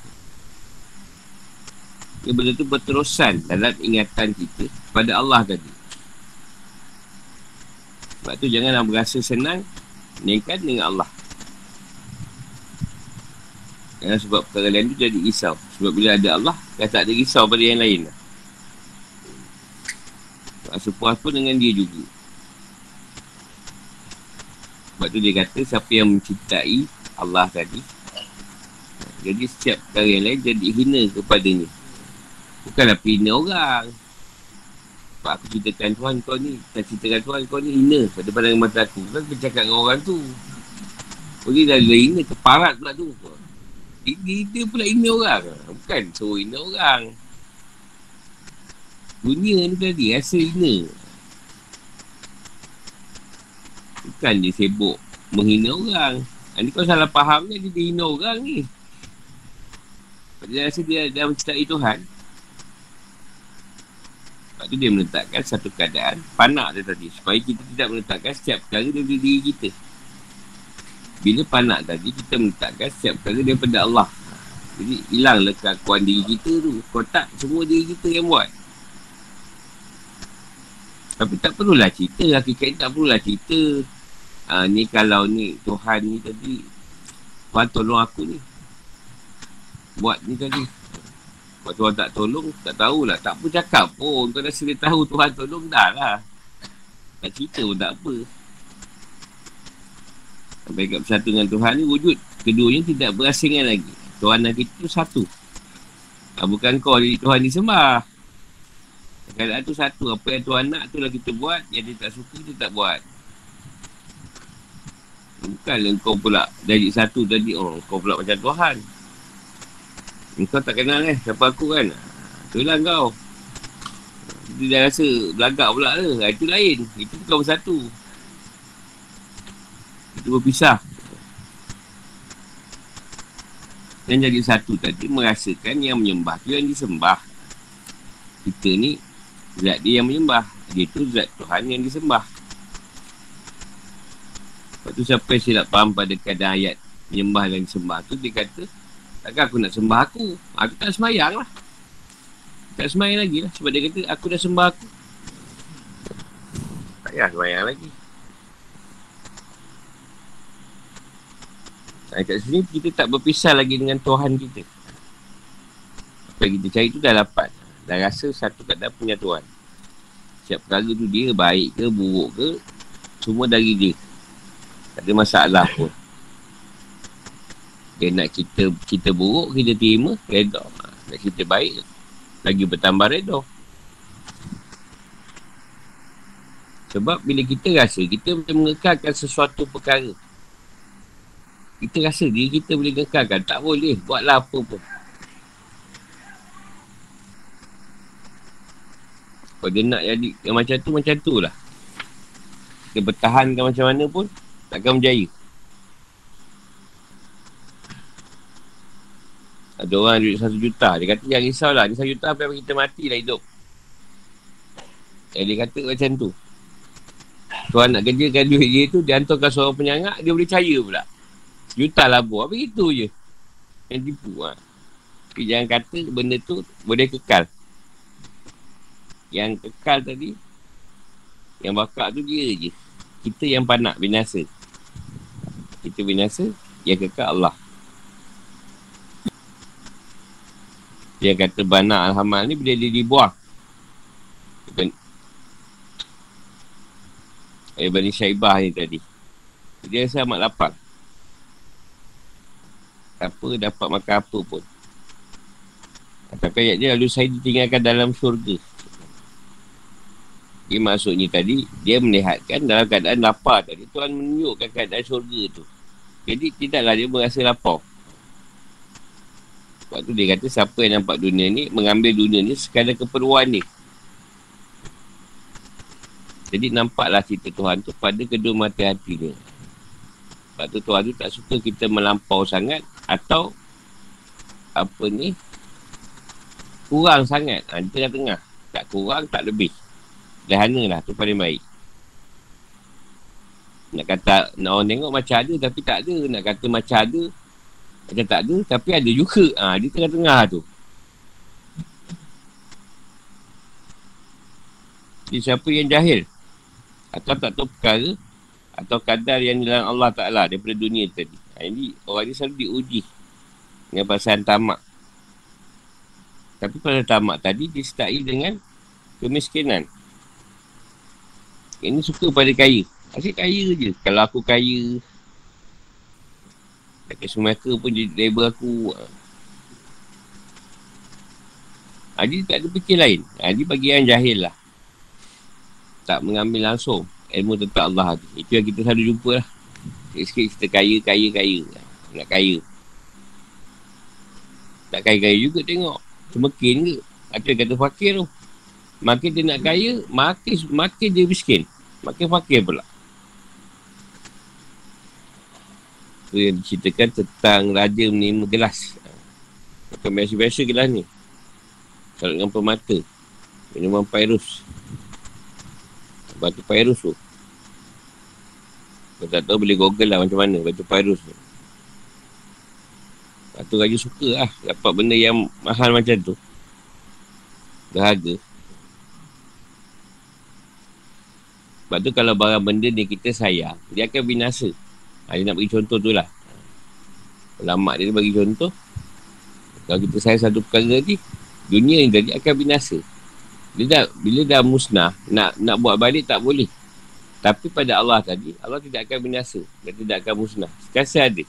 Ini benda tu berterusan Dalam ingatan kita Pada Allah tadi Sebab tu janganlah berasa senang Niatkan dengan Allah Kerana sebab perkara lain tu jadi risau. Sebab bila ada Allah, dah tak ada risau pada yang lain lah. Rasa puas pun dengan dia juga. Sebab tu dia kata, siapa yang mencintai Allah tadi, jadi setiap perkara yang lain jadi hina kepadanya. Bukanlah hina orang. Sebab aku ceritakan Tuhan kau ni, tak ceritakan Tuhan kau ni hina pada pandangan mata aku. Kan aku cakap dengan orang tu. Dia dah hina, keparat pula tu. Dia, dia pula hina orang. Bukan suruh hina orang. Dunia ni tadi rasa hina. Bukan dia sibuk menghina orang. Ini kau salah faham ni, dia hina orang ni. Dia rasa dia dah mencintai Tuhan. Sebab tu dia meletakkan satu keadaan panak dia tadi. Supaya kita tidak meletakkan setiap perkara dari diri kita. Bila panak tadi, kita meletakkan setiap perkara daripada Allah. Jadi, hilanglah keakuan diri kita tu. Kotak semua diri kita yang buat. Tapi tak perlulah cerita. Hakikat tak perlulah cerita. Ha, ni kalau ni Tuhan ni tadi. Tuhan tolong aku ni buat ni tadi. Sebab Tuhan tak tolong, tak tahulah. Tak pun cakap pun. Kau dah sedia tahu Tuhan tolong dah lah. Tak cerita pun tak apa. Sampai kat bersatu dengan Tuhan ni wujud. Keduanya tidak berasingan lagi. Tuhan dan kita tu satu. Ha, bukan kau jadi Tuhan disembah. Keadaan tu satu. Apa yang Tuhan nak tu lah kita buat. Yang dia tak suka, dia tak buat. Bukanlah kau pula jadi satu tadi. Oh, kau pula macam Tuhan. Kau tak kenal eh Siapa aku kan? Itulah kau. Dia dah rasa Belagak pula ke? Itu lain. Itu bukan bersatu. Itu berpisah. Dan jadi satu tadi Merasakan yang menyembah tu yang disembah. Kita ni Zat dia yang menyembah. Dia tu zat Tuhan yang disembah. Lepas tu siapa yang silap faham pada keadaan ayat Menyembah dan disembah tu Dia kata Takkan aku nak sembah aku? Aku tak semayang lah. Tak semayang lagi lah. Sebab dia kata aku dah sembah aku. Tak payah semayang lagi. Nah, kat sini kita tak berpisah lagi dengan Tuhan kita. Apa yang kita cari tu dah dapat. Dah rasa satu keadaan punya Tuhan. Setiap perkara tu dia baik ke buruk ke Semua dari dia. Tak ada masalah pun dia nak kita kita buruk, kita terima, redha. Nak kita baik, lagi bertambah redha. Sebab bila kita rasa, kita boleh mengekalkan sesuatu perkara. Kita rasa diri kita boleh mengekalkan. Tak boleh. Buatlah apa pun. Kalau dia nak jadi yang macam tu, macam tu lah. Dia bertahankan macam mana pun, takkan berjaya. Ada orang duit satu juta. Dia kata jangan risaulah. Ni satu juta sampai kita mati lah hidup. Eh, dia kata macam tu. Tuan nak kerjakan duit dia tu, dia hantarkan seorang penyangak, dia boleh percaya pula. Juta labur. Apa itu je. Yang tipu lah. Tapi jangan kata benda tu boleh kekal. Yang kekal tadi, yang bakar tu dia je. Kita yang panak binasa. Kita binasa, yang kekal Allah. Dia kata bana al-hamal ni bila dia. Bukan. Eh, Bani Syaibah ni tadi. Dia rasa amat lapar. Apa dapat makan apa pun. Tapi ayat dia lalu saya ditinggalkan dalam syurga. Dia maksudnya tadi, dia melihatkan dalam keadaan lapar tadi. Tuhan menunjukkan keadaan syurga tu. Jadi tidaklah dia merasa lapar. Sebab tu dia kata siapa yang nampak dunia ni mengambil dunia ni sekadar keperluan ni. Jadi nampaklah cerita Tuhan tu pada kedua mata hati dia. Sebab tu Tuhan tu tak suka kita melampau sangat atau apa ni kurang sangat. Ha, di tengah-tengah. Tak kurang, tak lebih. Dahana lah tu paling baik. Nak kata, nak orang tengok macam ada tapi tak ada. Nak kata macam ada macam tak ada Tapi ada juga. Ha, Di tengah-tengah tu. Jadi siapa yang jahil? Atau tak tahu perkara? Atau kadar yang dalam Allah Ta'ala Daripada dunia tadi? Ha, Ini orang ni selalu diuji Dengan perasaan tamak. Tapi pada tamak tadi Disertai dengan Kemiskinan. Ini suka pada kaya. Asyik kaya je. Kalau aku kaya Dekat Sumaika pun jadi label aku. Ha, dia tak ada fikir lain. Ha, dia bagi yang jahil lah. tak mengambil langsung ilmu tentang Allah tu. Itu yang kita selalu jumpa lah. Sikit-sikit kita kaya, kaya, kaya. Nak kaya. Tak kaya-kaya juga tengok. Semakin ke? Ada kata fakir tu. Makin dia nak kaya, makin makin dia miskin. Makin fakir pula. Itu yang diceritakan tentang raja menerima gelas. Bukan biasa-biasa gelas ni. Kalau dengan permata. Minuman Pairus. Batu Pairus tu. Kau tak tahu boleh google lah macam mana batu Pairus tu. Batu Raja suka lah dapat benda yang mahal macam tu. Berharga. Sebab tu kalau barang benda ni kita sayang, dia akan binasa. Ha, dia nak bagi contoh tu lah. Lama dia bagi contoh. Kalau kita sayang satu perkara ni, dunia ni tadi akan binasa. Dia dah, bila dah musnah, nak nak buat balik tak boleh. Tapi pada Allah tadi, Allah tidak akan binasa. Dan tidak akan musnah. Sekasa ada.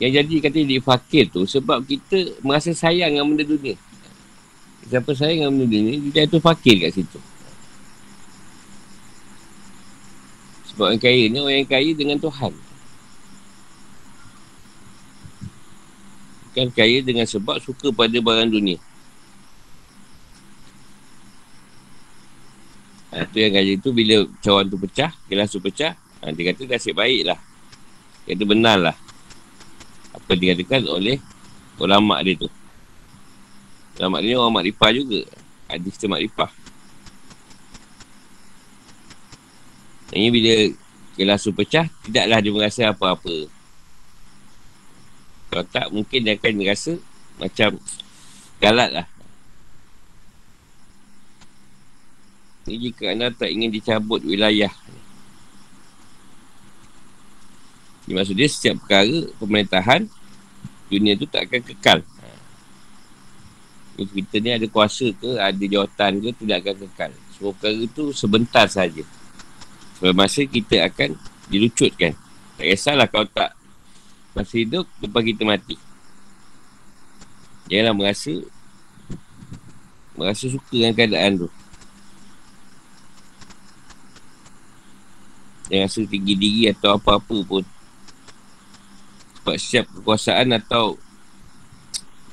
Yang jadi kata dia fakir tu sebab kita merasa sayang dengan benda dunia. Siapa sayang dengan benda dunia, dia tu fakir kat situ. Sebab orang kaya ni orang yang kaya dengan Tuhan. Bukan kaya dengan sebab suka pada barang dunia. Ha, tu yang kaya tu bila cawan tu pecah, gelas tu pecah, ha, dia kata nasib baik lah. Dia kata benar lah apa dikatakan oleh ulama dia tu. Ulama dia orang makrifah juga. Hadis tu makrifah. Ini bila gelas tu pecah, tidaklah dia merasa apa-apa. Kalau tak, mungkin dia akan merasa macam galat lah. Ini jika anda tak ingin dicabut wilayah Ini maksudnya setiap perkara pemerintahan dunia tu tak akan kekal. Kita ni ada kuasa ke, ada jawatan ke, tidak akan kekal. Semua perkara tu sebentar saja. Sebab masa kita akan dilucutkan. Tak kisahlah kalau tak masih hidup, lepas kita mati. Janganlah merasa merasa suka dengan keadaan tu. Jangan rasa tinggi diri atau apa-apa pun sebab setiap kekuasaan atau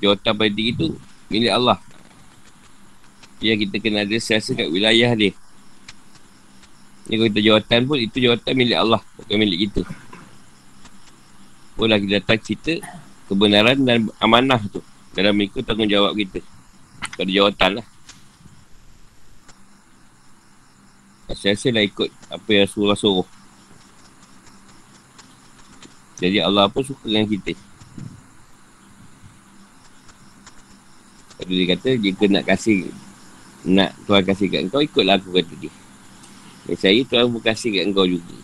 jawatan pada diri tu milik Allah. Yang kita kena ada siasa kat wilayah dia. Kalau kita jawatan pun, itu jawatan milik Allah. Bukan milik kita. Boleh kita datang cerita kebenaran dan amanah tu. Dalam ikut tanggungjawab kita. Pada jawatan lah. Saya lah ikut apa yang Rasulullah suruh. Jadi Allah pun suka dengan kita. Kalau dia kata, jika nak kasih, nak Tuhan kasih kat engkau, ikutlah aku kata dia. Dan saya, Tuhan pun kasih kat engkau juga.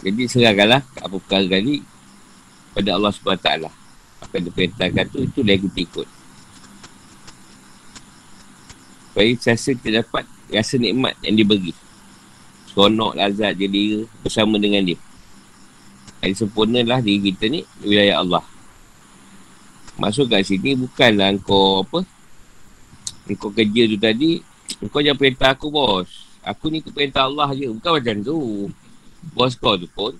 Jadi serahkanlah apa perkara kali pada Allah SWT. Apa yang dia perintahkan tu, itu yang kita ikut. Supaya saya kita dapat rasa nikmat yang diberi. Seronok, lazat, jadi bersama dengan dia. Hari sempurna lah diri kita ni wilayah Allah. Masuk kat sini bukanlah kau apa kau kerja tu tadi kau jangan perintah aku bos. Aku ni ikut perintah Allah je. Bukan macam tu. Bos kau tu pun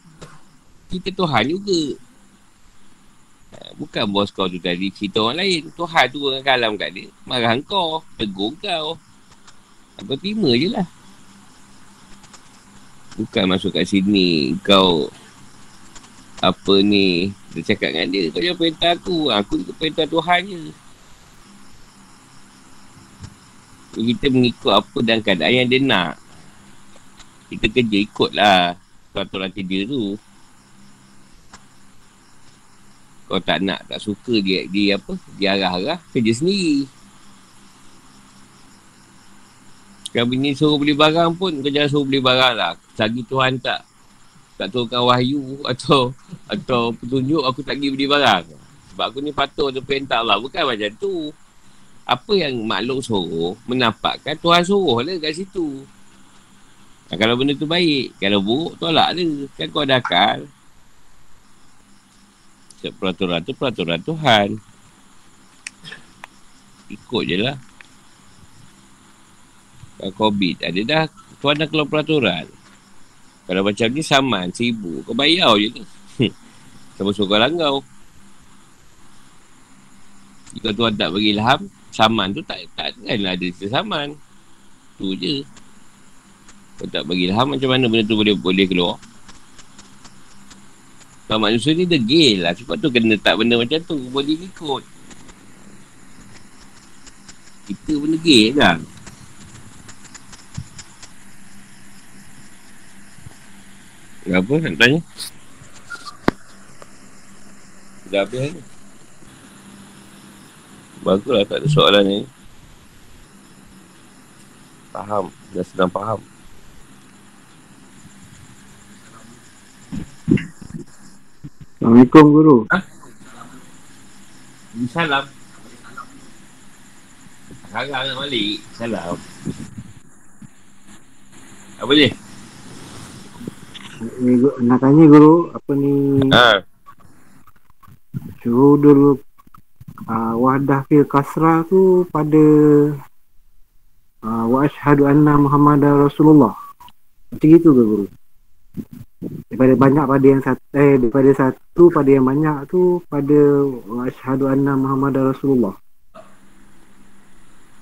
kita Tuhan juga. Ha, bukan bos kau tu tadi cerita orang lain. Tuhan tu orang kalam kat dia. Marah kau. Tegur kau. Aku terima je lah. Bukan masuk kat sini kau apa ni dia cakap dengan dia kau jangan perintah aku aku ikut perintah Tuhan je kita mengikut apa dan keadaan yang dia nak kita kerja ikutlah peraturan kerja tu kau tak nak tak suka dia dia apa dia arah-arah kerja sendiri kalau bini suruh beli barang pun kau jangan suruh beli barang lah selagi Tuhan tak tak turunkan wahyu atau atau petunjuk aku tak pergi beli barang. Sebab aku ni patut untuk perintah Allah. Bukan macam tu. Apa yang makhluk suruh, menampakkan Tuhan suruh lah kat situ. Nah, kalau benda tu baik. Kalau buruk, tolak dia. Kan kau ada akal. Setiap peraturan tu peraturan Tuhan. Ikut je lah. Kalau COVID, ada dah tuan dah keluar peraturan. Kalau macam ni saman, seribu. Kau bayar je ni. Siapa suruh kau langgar. Jika tuan tak bagi ilham, saman tu tak, tak kan ada cerita saman. Tu je. Kau tak bagi ilham, macam mana benda tu boleh boleh keluar? Kalau manusia ni degil lah. Sebab tu kena tak benda macam tu. Boleh ikut. Kita pun degil lah. Apa nak tanya? Dah habis ni. Baguslah tak ada soalan ni. Faham. Dah sedang faham. Assalamualaikum Guru. Ha? Salam. Sekarang nak balik. Salam. Apa dia? Ni, nak tanya Guru, apa ni Ha. syuhudul uh, wahdah fil kasrah tu pada uh, wa ashhadu anna Muhammadar Rasulullah. Macam gitu ke Guru? Daripada banyak pada yang satu, eh daripada satu pada yang banyak tu pada wa ashhadu anna Muhammadar Rasulullah.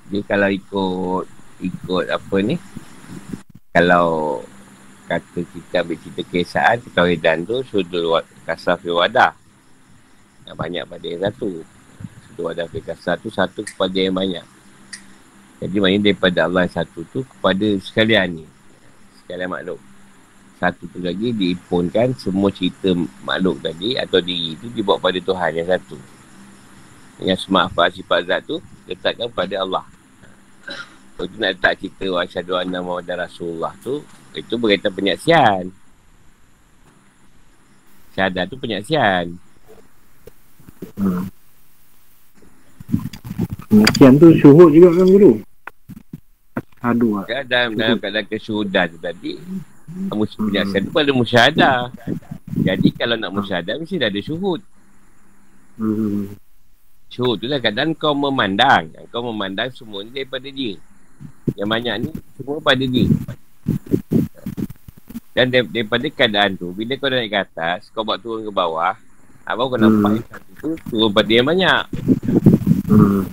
Dia kalau ikut ikut apa ni? Kalau kata kita ambil cerita keesaan, ketawidan tu sudul kasar fi wadah. Banyak pada yang satu. Sudul wadah fi kasar tu satu kepada yang banyak. Jadi maknanya daripada Allah satu tu kepada sekalian ni. Sekalian makhluk. Satu tu lagi diimpunkan semua cerita makhluk tadi atau diri tu dibawa pada Tuhan yang satu. Yang semua sifat zat tu letakkan pada Allah. Kalau tu nak letak cerita wa asyhadu anna Muhammadar Rasulullah tu, itu berkaitan penyaksian. Syahadat tu penyaksian. Hmm. Penyaksian tu syuhud juga kan Guru? Ashadu lah. Ya, dalam, dalam keadaan kesyuhudan tu tadi, mus- penyaksian tu pada musyahadah. Jadi kalau nak musyahadah, mesti dah ada syuhud. Hmm. Syuhud tu lah keadaan kau memandang. Kau memandang semua ni daripada dia. Yang banyak ni, semua pada dia. Dan dar- daripada keadaan tu, bila kau naik ke atas, kau buat turun ke bawah, ah, baru kau nampak Hmm. yang satu tu turun pada yang banyak. Hmm.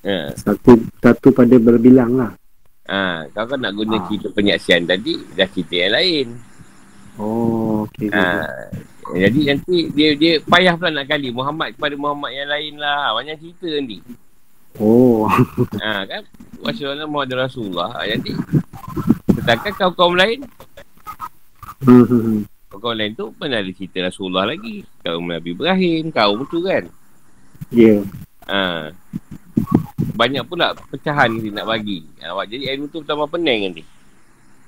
Ha. Satu satu pada berbilang lah. Ha. Kau kan nak guna Ah. cerita penyaksian tadi, dah cerita yang lain. Oh, okey. Ha. Jadi nanti dia dia payah pula nak kali Muhammad kepada Muhammad yang lain lah. Banyak cerita nanti. Oh. Ha, kan? Wasyarakat Muhammad Rasulullah. Ha, jadi, sedangkan kaum-kaum lain, Hmm, hmm, hmm. kaum-kaum lain tu mana ada cerita Rasulullah lagi. Kaum Nabi Ibrahim, kaum tu kan. Ya. Ha. Banyak pula pecahan dia nak bagi. Ha, awak jadi ilmu tu tambah pening nanti.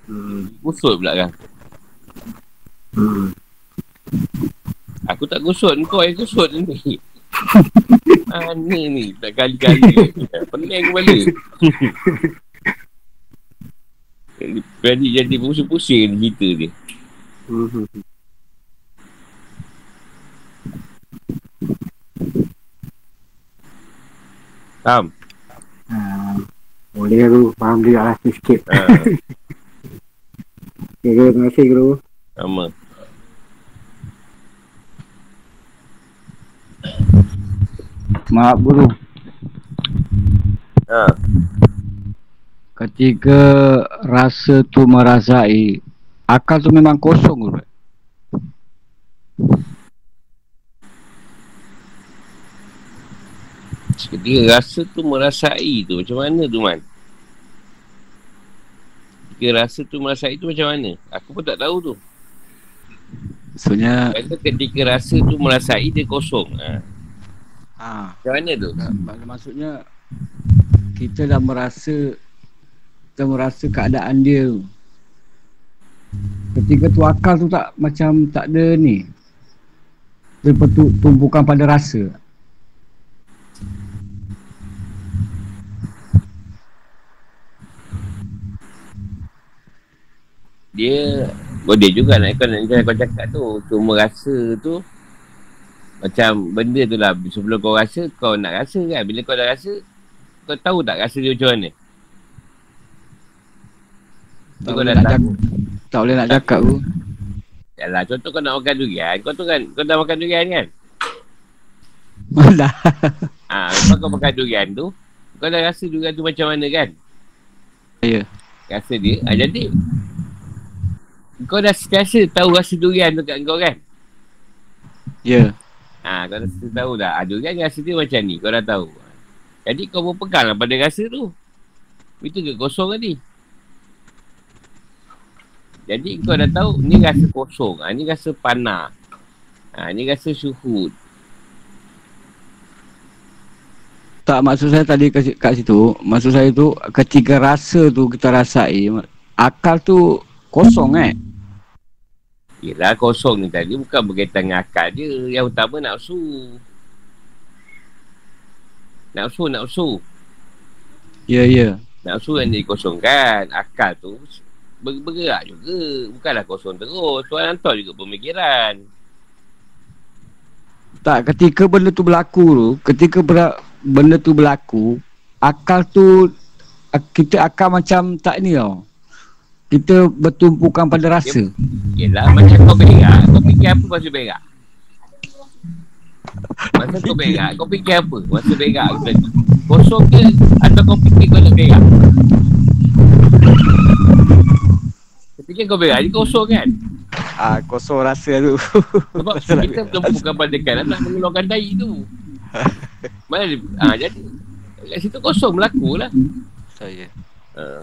Hmm. Kusut pula kan. Hmm. Aku tak kusut, kau yang kusut ni. Mana ni? Tak kali-kali. Pening kepala. jadi jadi pusing-pusing cerita dia. Faham? Ah, boleh Guru. Faham juga lah sikit. Ha, Okay, Guru. Terima kasih Guru. sama. Maaf guru. Ha. Ketika rasa tu merasai, akal tu memang kosong guru. Ketika rasa tu merasai tu macam mana tu man? Ketika rasa tu merasai tu macam mana? Aku pun tak tahu tu. Maksudnya, Kata ketika rasa tu merasai dia kosong. Ha. ha, Macam mana tu? mak- maksudnya kita dah merasa kita merasa keadaan dia tu. Ketika tu akal tu tak macam tak ada ni. Tumpukan pada rasa. Dia boleh juga nak kau nak kau cakap tu. Cuma rasa tu macam benda tu lah sebelum kau rasa kau nak rasa kan. Bila kau dah rasa kau tahu tak rasa dia macam mana? Tak Kau boleh dah nak cakap. Tak boleh nak cakap tu. Yalah, contoh kau nak makan durian. Kau tu kan, kau dah makan durian kan? Malah. Ah, lepas kau makan durian tu, kau dah rasa durian tu macam mana kan? Ya. Rasa dia. Ah, jadi, kau dah sentiasa tahu rasa durian tu kat kau kan? Ya. Ah, kau dah tahu dah. Ah, durian rasa dia macam ni. Kau dah tahu. Jadi kau berpegang lah pada rasa tu. Itu ke kosong tadi. Jadi kau dah tahu ni rasa kosong. Ah, ni rasa panas. Ah, ni rasa syuhud. Tak maksud saya tadi kat, kat situ, maksud saya tu ketika rasa tu kita rasai, akal tu kosong eh. Yelah kosong ni tadi bukan berkaitan dengan akal je. Yang utama nafsu. Nafsu, nafsu. Ya, ya. Nafsu yang dikosongkan. Akal tu ber- bergerak juga. Bukanlah kosong terus. Tuan hantar juga pemikiran. Tak, ketika benda tu berlaku tu, ketika ber, benda tu berlaku, akal tu, kita akal macam tak ni tau. Kita bertumpukan pada rasa. Yelah macam kau berak. Kau fikir apa masa berak? Masa kau berak, kau fikir apa masa berak tadi? Kosong ke? Atau kau fikir kau nak berak? Ketika kau berak, ni kosong kan? Ah, kosong rasa tu. Sebab Masalah kita berak. bukan pada kanan nak mengeluarkan dai tu. Mana dia? Ha, jadi kat situ kosong berlaku lah. Saya. Ha.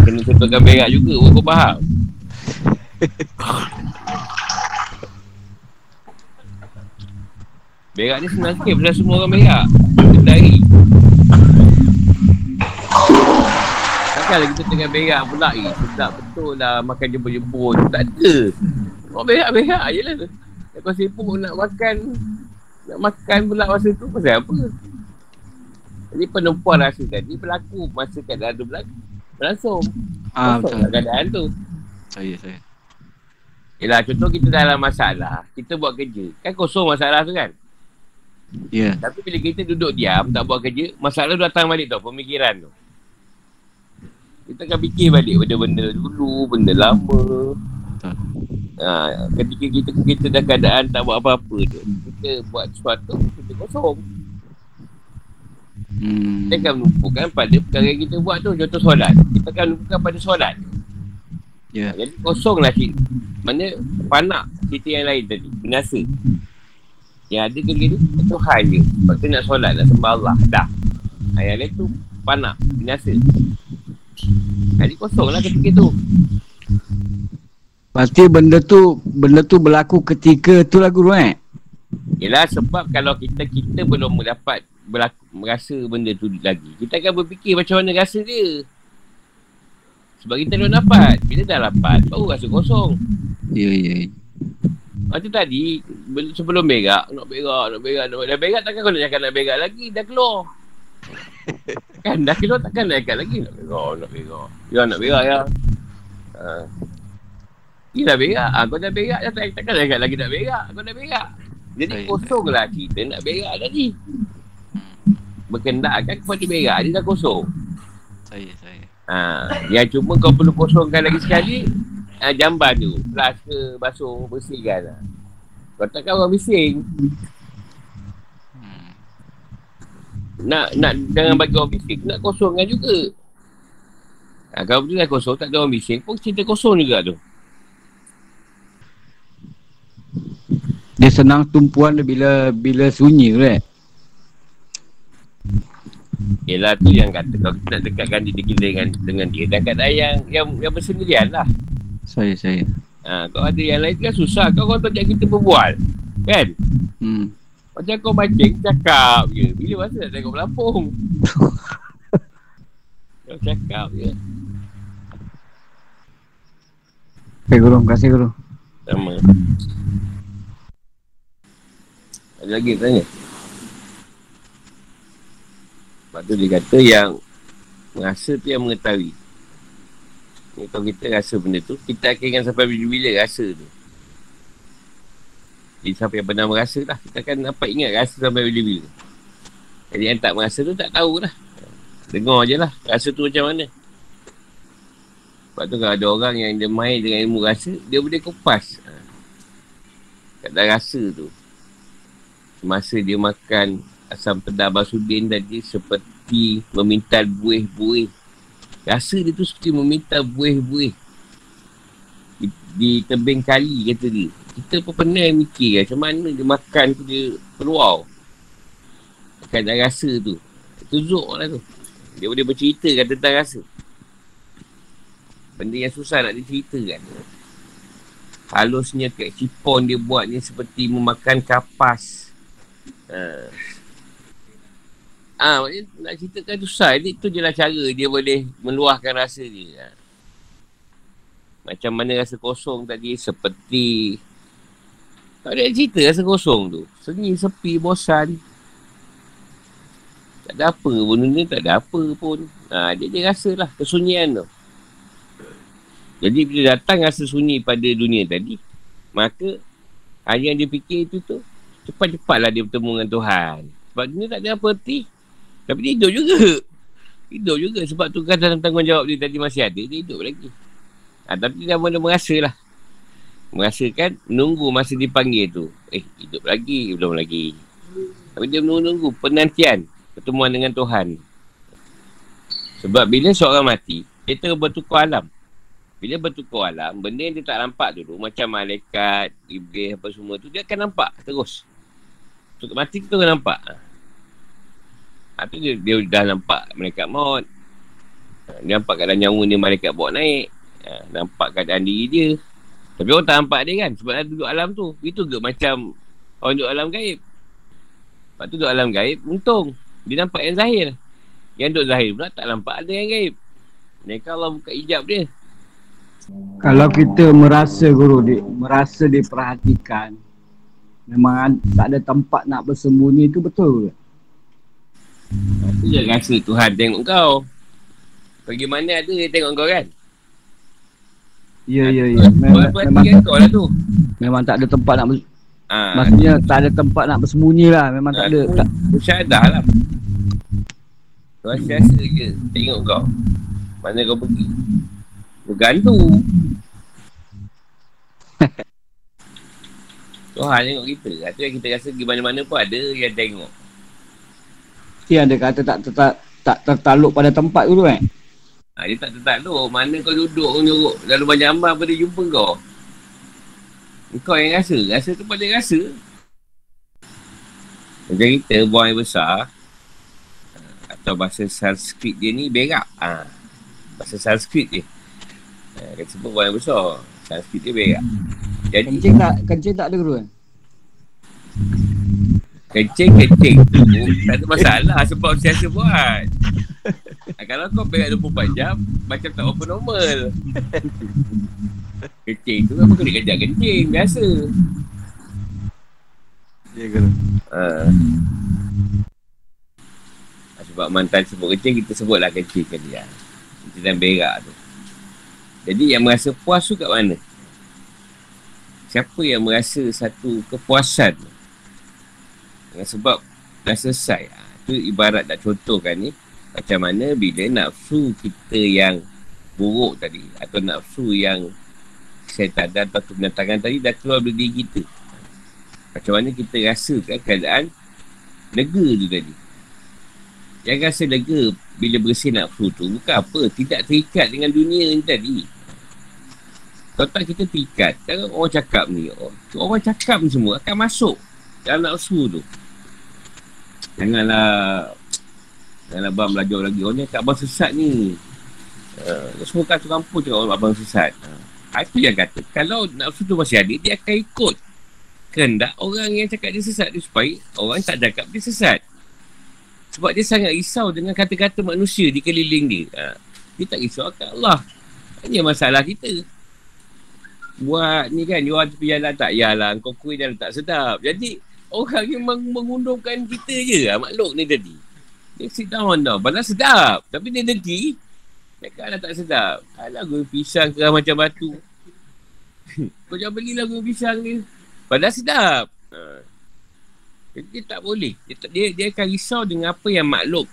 Kena contohkan berak juga pun kau faham. berak ni senang sikit pasal semua orang berak. Kendari. Takkanlah kita tengah berak pula eh. Sedap betul lah makan jemput-jemput. Tak ada. Orang berak-berak je lah. Kau sibuk nak makan nak makan pula masa tu pasal apa? Jadi penumpuan rasa tadi berlaku masa keadaan tu berlaku. Berlangsung. Ah, betul. keadaan tu. Saya, saya. Yelah contoh kita dalam masalah. Kita buat kerja. Kan kosong masalah tu kan? Ya. Tapi bila kita duduk diam tak buat kerja. Masalah tu datang balik tau. Pemikiran tu. Kita akan fikir balik benda-benda dulu. Benda lama. Betul. Ha, ketika kita kita dah keadaan tak buat apa-apa tu. Kita buat sesuatu. Kita kosong. Hmm. Kita akan menumpukan pada perkara yang kita buat tu. Contoh solat. Kita akan menumpukan pada solat. Ya. Jadi kosonglah cerita. Mana panak cerita yang lain tadi. Binasa. Yang ada kerja tu Tuhan je. Sebab tu nak solat, nak sembah Allah. Dah. Yang lain tu panak. Binasa. Jadi kosonglah ketika tu. Pasti benda tu benda tu berlaku ketika tu lah guru eh. Yelah sebab kalau kita kita belum dapat berlaku, merasa benda tu lagi. Kita akan berfikir macam mana rasa dia. Sebab kita belum dapat. Bila dah dapat, baru rasa kosong. Ya, ya. Macam tadi, bel- sebelum berak, nak berak, nak berak, nak berak. Dah berak takkan kau nak cakap nak berak lagi, dah keluar. kan, dah keluar takkan nak cakap lagi, nak berak, nak berak. Ya, nak berak ya. Ha. Ni dah berak, ha, kau dah berak, dah tak, takkan nak cakap lagi nak berak. Kau dah berak. Jadi kosonglah kita nak berak tadi. Berkendakkan kepada berak, dia dah kosong. Saya, saya. Ha, yang cuma kau perlu kosongkan lagi sekali ha, jamban tu. Flash ke basuh bersihkan lah. Kau takkan orang bising. Hmm. Nak nak jangan bagi orang bising. Nak kosongkan juga. Ha, kalau betul dah kosong, tak ada orang bising pun cerita kosong juga tu. Dia senang tumpuan dia bila bila sunyi tu eh. Yelah tu yang kata kalau kita nak dekatkan diri kita dengan dengan dia dan keadaan yang yang, yang bersendirian lah. Saya, saya. Ha, kalau ada yang lain kan susah. Kau kau tak kita berbual. Kan? Hmm. Macam kau mancing, cakap je. Bila masa nak tengok Lampung? kau cakap je. Okay, guru. Terima kasih guru. Sama. Ada lagi tanya? Sebab tu dia kata yang merasa tu yang mengetahui. Ni kalau kita rasa benda tu, kita akan sampai bila-bila rasa tu. Jadi siapa yang pernah merasa lah. Kita akan dapat ingat rasa sampai bila-bila. Jadi yang tak merasa tu tak tahulah. Dengar je lah. Rasa tu macam mana. Sebab tu kalau ada orang yang dia main dengan ilmu rasa, dia boleh kupas. Ha. Kat dalam rasa tu. Semasa dia makan asam pedas basudin tadi seperti meminta buih-buih. Rasa dia tu seperti meminta buih-buih. Di, di tebing kali kata dia. Kita pun pernah mikir macam mana dia makan tu dia keluar. Makan dalam rasa tu. Itu zuk lah tu. Dia boleh bercerita tentang rasa. Benda yang susah nak diceritakan. Halusnya kat cipon dia buat ni seperti memakan kapas. Ha. Ah, ha, nak ceritakan susah. Jadi tu je lah cara dia boleh meluahkan rasa dia. Ha. Macam mana rasa kosong tadi seperti tak ada cerita rasa kosong tu. Sunyi, sepi, bosan. Tak ada apa pun ni, tak ada apa pun. Ha, dia je rasa lah kesunyian tu. Jadi bila datang rasa sunyi pada dunia tadi, maka hanya yang dia fikir itu tu, cepat-cepatlah dia bertemu dengan Tuhan. Sebab dunia tak ada apa erti. Tapi dia hidup juga. Hidup juga sebab tu kan dalam tanggungjawab dia tadi masih ada, dia hidup lagi. Ha, tapi dia mana merasa lah. Merasakan nunggu masa dipanggil tu. Eh, hidup lagi, belum lagi. Tapi dia menunggu penantian pertemuan dengan Tuhan. Sebab bila seorang mati, dia terus bertukar alam. Bila bertukar alam, benda yang dia tak nampak dulu, macam malaikat, iblis apa semua tu, dia akan nampak terus. Mati tu akan nampak. Ha, tu dia, dia dah nampak malaikat maut. Dia nampak keadaan nyawa ni malaikat bawa naik. Ha, nampak keadaan diri dia. Tapi orang tak nampak dia kan, sebab dia duduk alam tu. Itu ke macam orang duduk alam gaib. Sebab tu duduk alam gaib, untung. Dia nampak yang zahir. Yang duduk zahir pula tak nampak ada yang gaib. Mereka Allah buka hijab dia. Kalau kita merasa guru di, merasa diperhatikan memang tak ada tempat nak bersembunyi itu betul ke? Itu je rasa Tuhan tengok kau. Bagaimana ada dia tengok kau kan? Ya ya ya. Memang, memang, kau lah tu. memang tak ada tempat nak ber- Ha, maksudnya tak ada tempat nak bersembunyi lah. Memang tak ada. Tak, Bersyadah lah. Tuhan siasa je tengok kau. Mana kau pergi. Bergantung. Tuhan tengok kita. Itu yang kita rasa di mana-mana pun ada yang tengok. Mesti ada kata tak, tak, tak, tertaluk pada tempat dulu kan? Ha, dia tak tertakluk. Mana kau duduk kau nyuruk. Lalu banyak amal apa dia jumpa kau. Kau yang rasa. Rasa tu pada rasa. Macam kita buang air besar. Atau bahasa Sanskrit dia ni berak. Ha. Bahasa Sanskrit dia. Ha, kita sebut buang air besar. Sanskrit dia berak. Jadi Kencing tak, kencing tak ada kan? Kencing-kencing tu tak ada masalah sebab siasa buat. Ha, kalau kau berak 24 jam, macam tak open normal. kencing tu memang kena kejap kencing, biasa. Ya guru. Ha. Sebab mantan sebut kencing, kita sebutlah kencing kan dia. Kencing dan berak tu. Jadi yang merasa puas tu kat mana? Siapa yang merasa satu kepuasan tu? Dengan sebab dah selesai. Ha, tu ibarat nak contohkan ni. Macam mana bila nafsu kita yang buruk tadi. Atau nafsu yang dan atau kebenatangan tadi dah keluar dari diri kita. Macam mana kita rasakan keadaan lega tu tadi. Yang rasa lega bila bersih nafsu tu bukan apa. Tidak terikat dengan dunia ni tadi. Kalau tak kita terikat. Kalau orang cakap ni. Orang cakap ni semua akan masuk dalam nafsu tu. Janganlah Janganlah abang belajar lagi. Orang ni kat abang sesat ni. Uh, Semua kat kampung cakap orang abang sesat. Uh, Itu yang kata Kalau nafsu tu masih ada Dia akan ikut Kehendak orang yang cakap dia sesat dia Supaya orang tak cakap dia sesat. Sebab dia sangat risau Dengan kata-kata manusia di keliling dia. Uh, Dia tak risau akan Allah. Hanya masalah kita. Buat ni kan Jual tepi jalan tak Yalah kau kuih dan tak sedap. Jadi Orang yang meng- mengundurkan kita je lah, makhluk ni tadi. Dia sit down tau. Padahal sedap. Tapi dia dengki. Cakap tak sedap. Alah gurih pisang kerah macam batu. Kau jangan belilah gurih pisang ni. Padahal sedap. Ha. Dia tak boleh. Dia, dia, dia akan risau dengan apa yang makhluk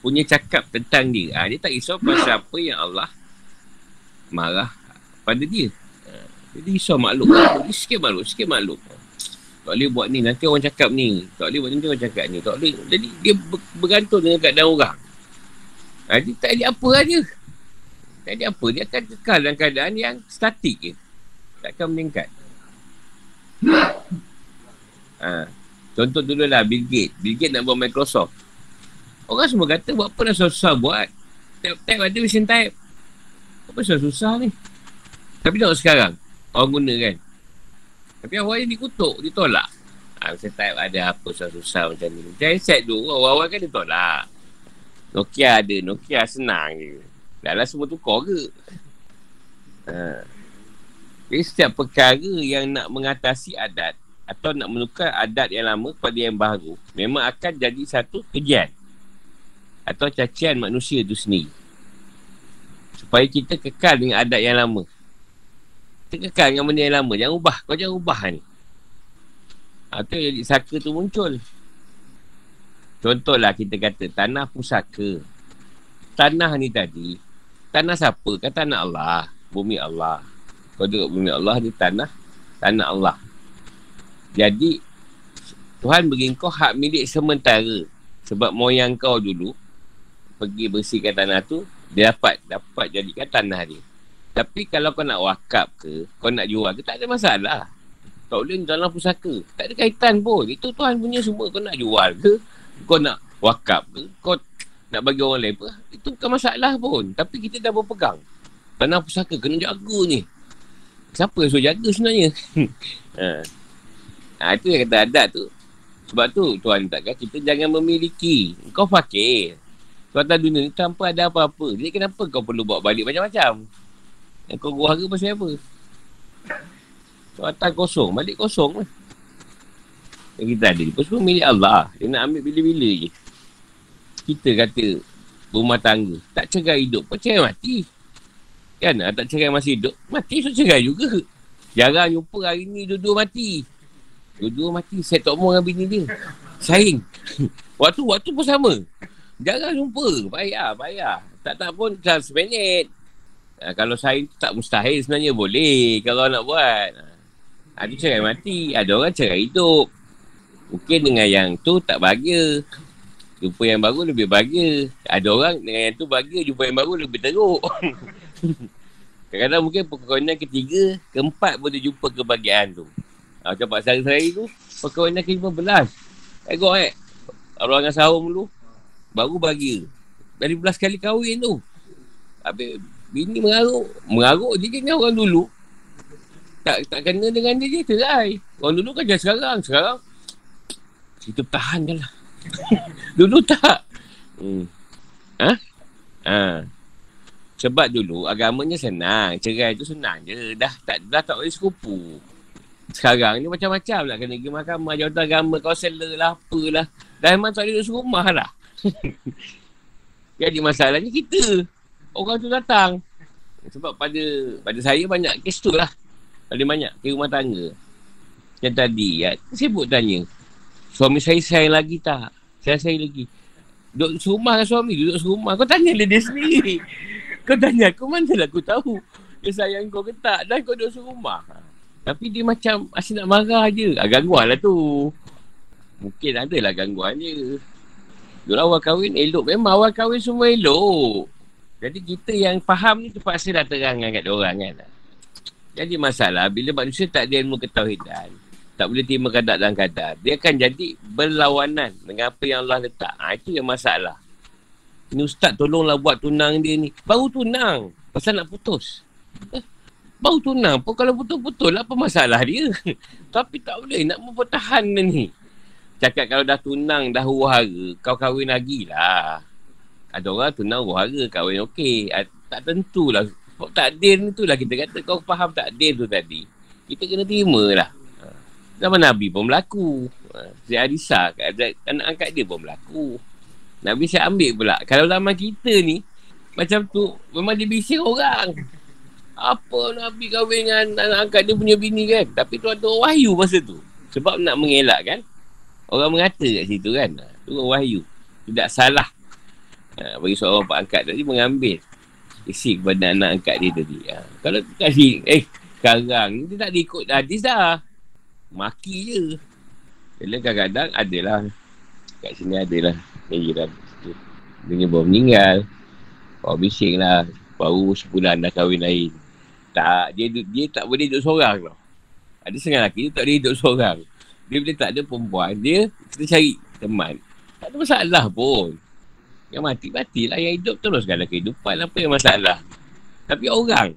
punya cakap tentang dia. Ha, dia tak risau pasal apa yang Allah marah pada dia. Ha, dia risau makhluk. Sikit makhluk, sikit makhluk. Tak boleh buat ni, nanti orang cakap ni. Tak boleh buat ni, nanti orang cakap ni. Tak boleh. Jadi dia bergantung dengan keadaan orang. Ha, dia tak ada apa dia. Tak ada apa. Dia akan kekal dalam keadaan yang statik je. Tak akan meningkat. Ha. Contoh dulu lah Bill Gates. Bill Gates nak buat Microsoft. Orang semua kata buat apa dah susah-susah buat. Type, type ada mesin type. Apa susah-susah ni? Tapi tengok sekarang. Orang guna kan. Tapi awalnya dikutuk. Ditolak. Ha, mesin type ada apa susah-susah macam ni. Macam headset tu. Awal-awal kan ditolak. Nokia ada. Nokia senang je. Dah lah semua tukar ke? Ha. Jadi setiap perkara yang nak mengatasi adat atau nak menukar adat yang lama kepada yang baru memang akan jadi satu kejian atau cacian manusia itu sendiri supaya kita kekal dengan adat yang lama kekal dengan benda yang lama. Jangan ubah. Kau jangan ubah atau ha, jadi saka tu muncul. Contohlah kita kata tanah pusaka. Tanah ni tadi tanah siapa? Kan tanah Allah. Bumi Allah. Kau duduk bumi Allah ni tanah tanah Allah. Jadi Tuhan beri kau hak milik sementara. Sebab moyang kau dulu pergi bersihkan tanah tu dia dapat dapat jadikan tanah dia. Tapi kalau kau nak wakaf ke, kau nak jual ke tak ada masalah. Tak boleh dalam pusaka. Tak ada kaitan pun. Itu Tuhan punya semua. Kau nak jual ke, kau nak wakaf ke, kau nak bagi orang lain pun. Itu bukan masalah pun. Tapi kita dah berpegang. Tanah pusaka kena jaga ni. Siapa yang suruh jaga sebenarnya? ha. Ha, itu yang kata adat tu. Sebab tu Tuhan takkan kita jangan memiliki. Kau fakir. Suatu dunia ni tanpa ada apa-apa. Jadi kenapa kau perlu bawa balik macam-macam? Yang kau gua harga pasal apa? Suatu kosong. Balik kosong lah. Yang kita ada ni. Semua milik Allah. Dia nak ambil bila-bila je. Kita kata rumah tangga. Tak cerai hidup. Kau cerai mati. Kan? Tak cerai masih hidup. Mati so cerai juga. Jarang jumpa hari ni dua-dua mati. Dua-dua mati. Saya tak mau dengan bini dia. Saing. waktu waktu pun sama. Jarang jumpa. Payah, payah. Tak tak pun dalam seminit. Ha, kalau saing tak mustahil sebenarnya boleh. Kalau nak buat. Ha, tu cerai mati. Ada orang cerai hidup. Mungkin dengan yang tu tak bahagia. Jumpa yang baru lebih bahagia. Ada orang dengan yang tu bahagia. Jumpa yang baru lebih teruk. Kadang-kadang mungkin perkahwinan ketiga, keempat boleh jumpa kebahagiaan tu. Ha, macam Pak Sari-Sari tu, perkahwinan ke-15. Tengok eh. Orang dengan sahur dulu, baru bahagia. Dari belas kali kahwin tu. Habis bini mengaruk. Mengaruk je kan orang dulu. Tak tak kena dengan dia je, cerai. Orang dulu kan jangan sekarang. Sekarang, kita tahan je lah. dulu tak. Hmm. Ha? Ha. Sebab dulu agamanya senang. Cerai tu senang je. Dah tak dah tak boleh sekupu. Sekarang ni macam-macam lah. Kena pergi mahkamah, jawatan agama, kaunselor lah, apalah. Dah memang tak duduk rumah lah. Jadi masalahnya kita. Orang tu datang. Sebab pada pada saya banyak kes tu lah. Paling banyak ke rumah tangga. Yang tadi, ya, sibuk tanya. Suami saya sayang lagi tak? Saya sayang lagi. Duduk serumah dengan suami, duduk serumah. Kau tanya dia, dia sendiri. Kau tanya aku, mana lah aku tahu. Dia sayang kau ke tak? Dan kau duduk serumah. Tapi dia macam asyik nak marah je. Ah, gangguan lah tu. Mungkin ada lah gangguan je. Diorang awal kahwin elok. Memang awal kahwin semua elok. Jadi kita yang faham ni terpaksa dah terangkan kat diorang kan. Jadi masalah bila manusia tak ada ilmu ketahidan. Tak boleh terima kadar dan kadar. Dia akan jadi berlawanan dengan apa yang Allah letak. Ha, itu yang masalah. Ini ustaz tolonglah buat tunang dia ni. Baru tunang. Pasal nak putus. Eh, Baru tunang pun kalau betul-betul apa masalah dia. Tapi tak boleh nak mempertahan ni. Cakap kalau dah tunang, dah huara, kau kahwin lagi lah. Ada orang tunang huara, kahwin okey. Ah, tak tentulah. Takdir ni tu lah kita kata. Kau faham takdir tu tadi. Kita kena terima lah. Zaman Nabi pun berlaku. Si Arisa, anak angkat dia pun berlaku. Nabi saya ambil pula. Kalau zaman kita ni, macam tu, memang dia bising orang. Apa Nabi kahwin dengan anak angkat dia punya bini kan? Tapi tu ada wahyu masa tu. Sebab nak mengelak kan? Orang mengata kat situ kan? Tu wahyu. Tidak salah. Ha, bagi seorang pak angkat tadi mengambil isi kepada anak angkat dia tadi. Ha, kalau kasih, eh sekarang dia tak ikut hadis dah. Maki je. Bila kadang-kadang adalah kat sini adalah jiran. Dia baru meninggal. Baru bising lah. Baru sebulan dah kahwin lain. Tak, dia dia tak boleh duduk seorang tau. Ada setengah lelaki dia tak boleh duduk seorang. Dia boleh tak ada perempuan, dia kita cari teman. Tak ada masalah pun. Yang mati, matilah. Yang hidup teruskanlah kehidupan. Apa yang masalah? Tapi orang.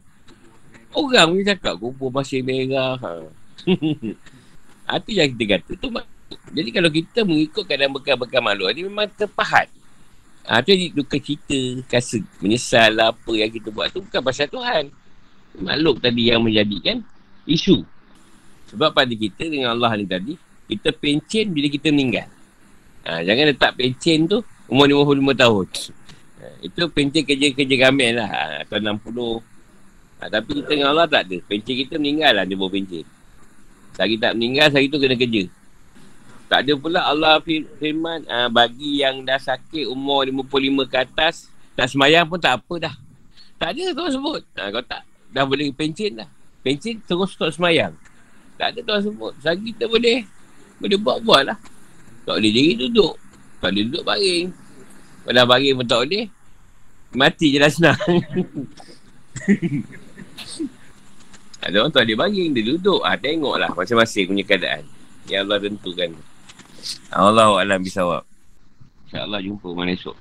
Orang punya cakap kumpul pasir merah. Ha. Itu yang kita kata. Tu Jadi kalau kita mengikut keadaan bekal-bekal makhluk, dia memang terpahat. Ha, tu duka cerita, rasa menyesal lah apa yang kita buat tu bukan pasal Tuhan makhluk tadi yang menjadikan isu. Sebab pada kita dengan Allah ni tadi, kita pencen bila kita meninggal. Ha, jangan letak pencen tu umur 55 tahun. Ha, itu pencen kerja-kerja gamen lah. Atau 60. Ha, tapi kita dengan Allah tak ada. Pencen kita meninggal lah dia bawa pencen. Sehari tak meninggal, sehari tu kena kerja. Tak ada pula Allah firman ha, bagi yang dah sakit umur 55 ke atas, tak semayang pun tak apa dah. Tak ada tu sebut. Ha, kau tak dah boleh pencin dah. Pencin terus stop semayang. Tak ada tuan sebut. Selagi kita boleh boleh buat-buat lah. Tak boleh diri duduk. Tak boleh duduk baring. Kalau baring pun tak boleh. Mati je dah senang. ada orang tak boleh baring. Dia duduk. Ha, tengoklah masing-masing punya keadaan. Yang Allah tentukan. Allah Alam bisawab. InsyaAllah jumpa mana esok.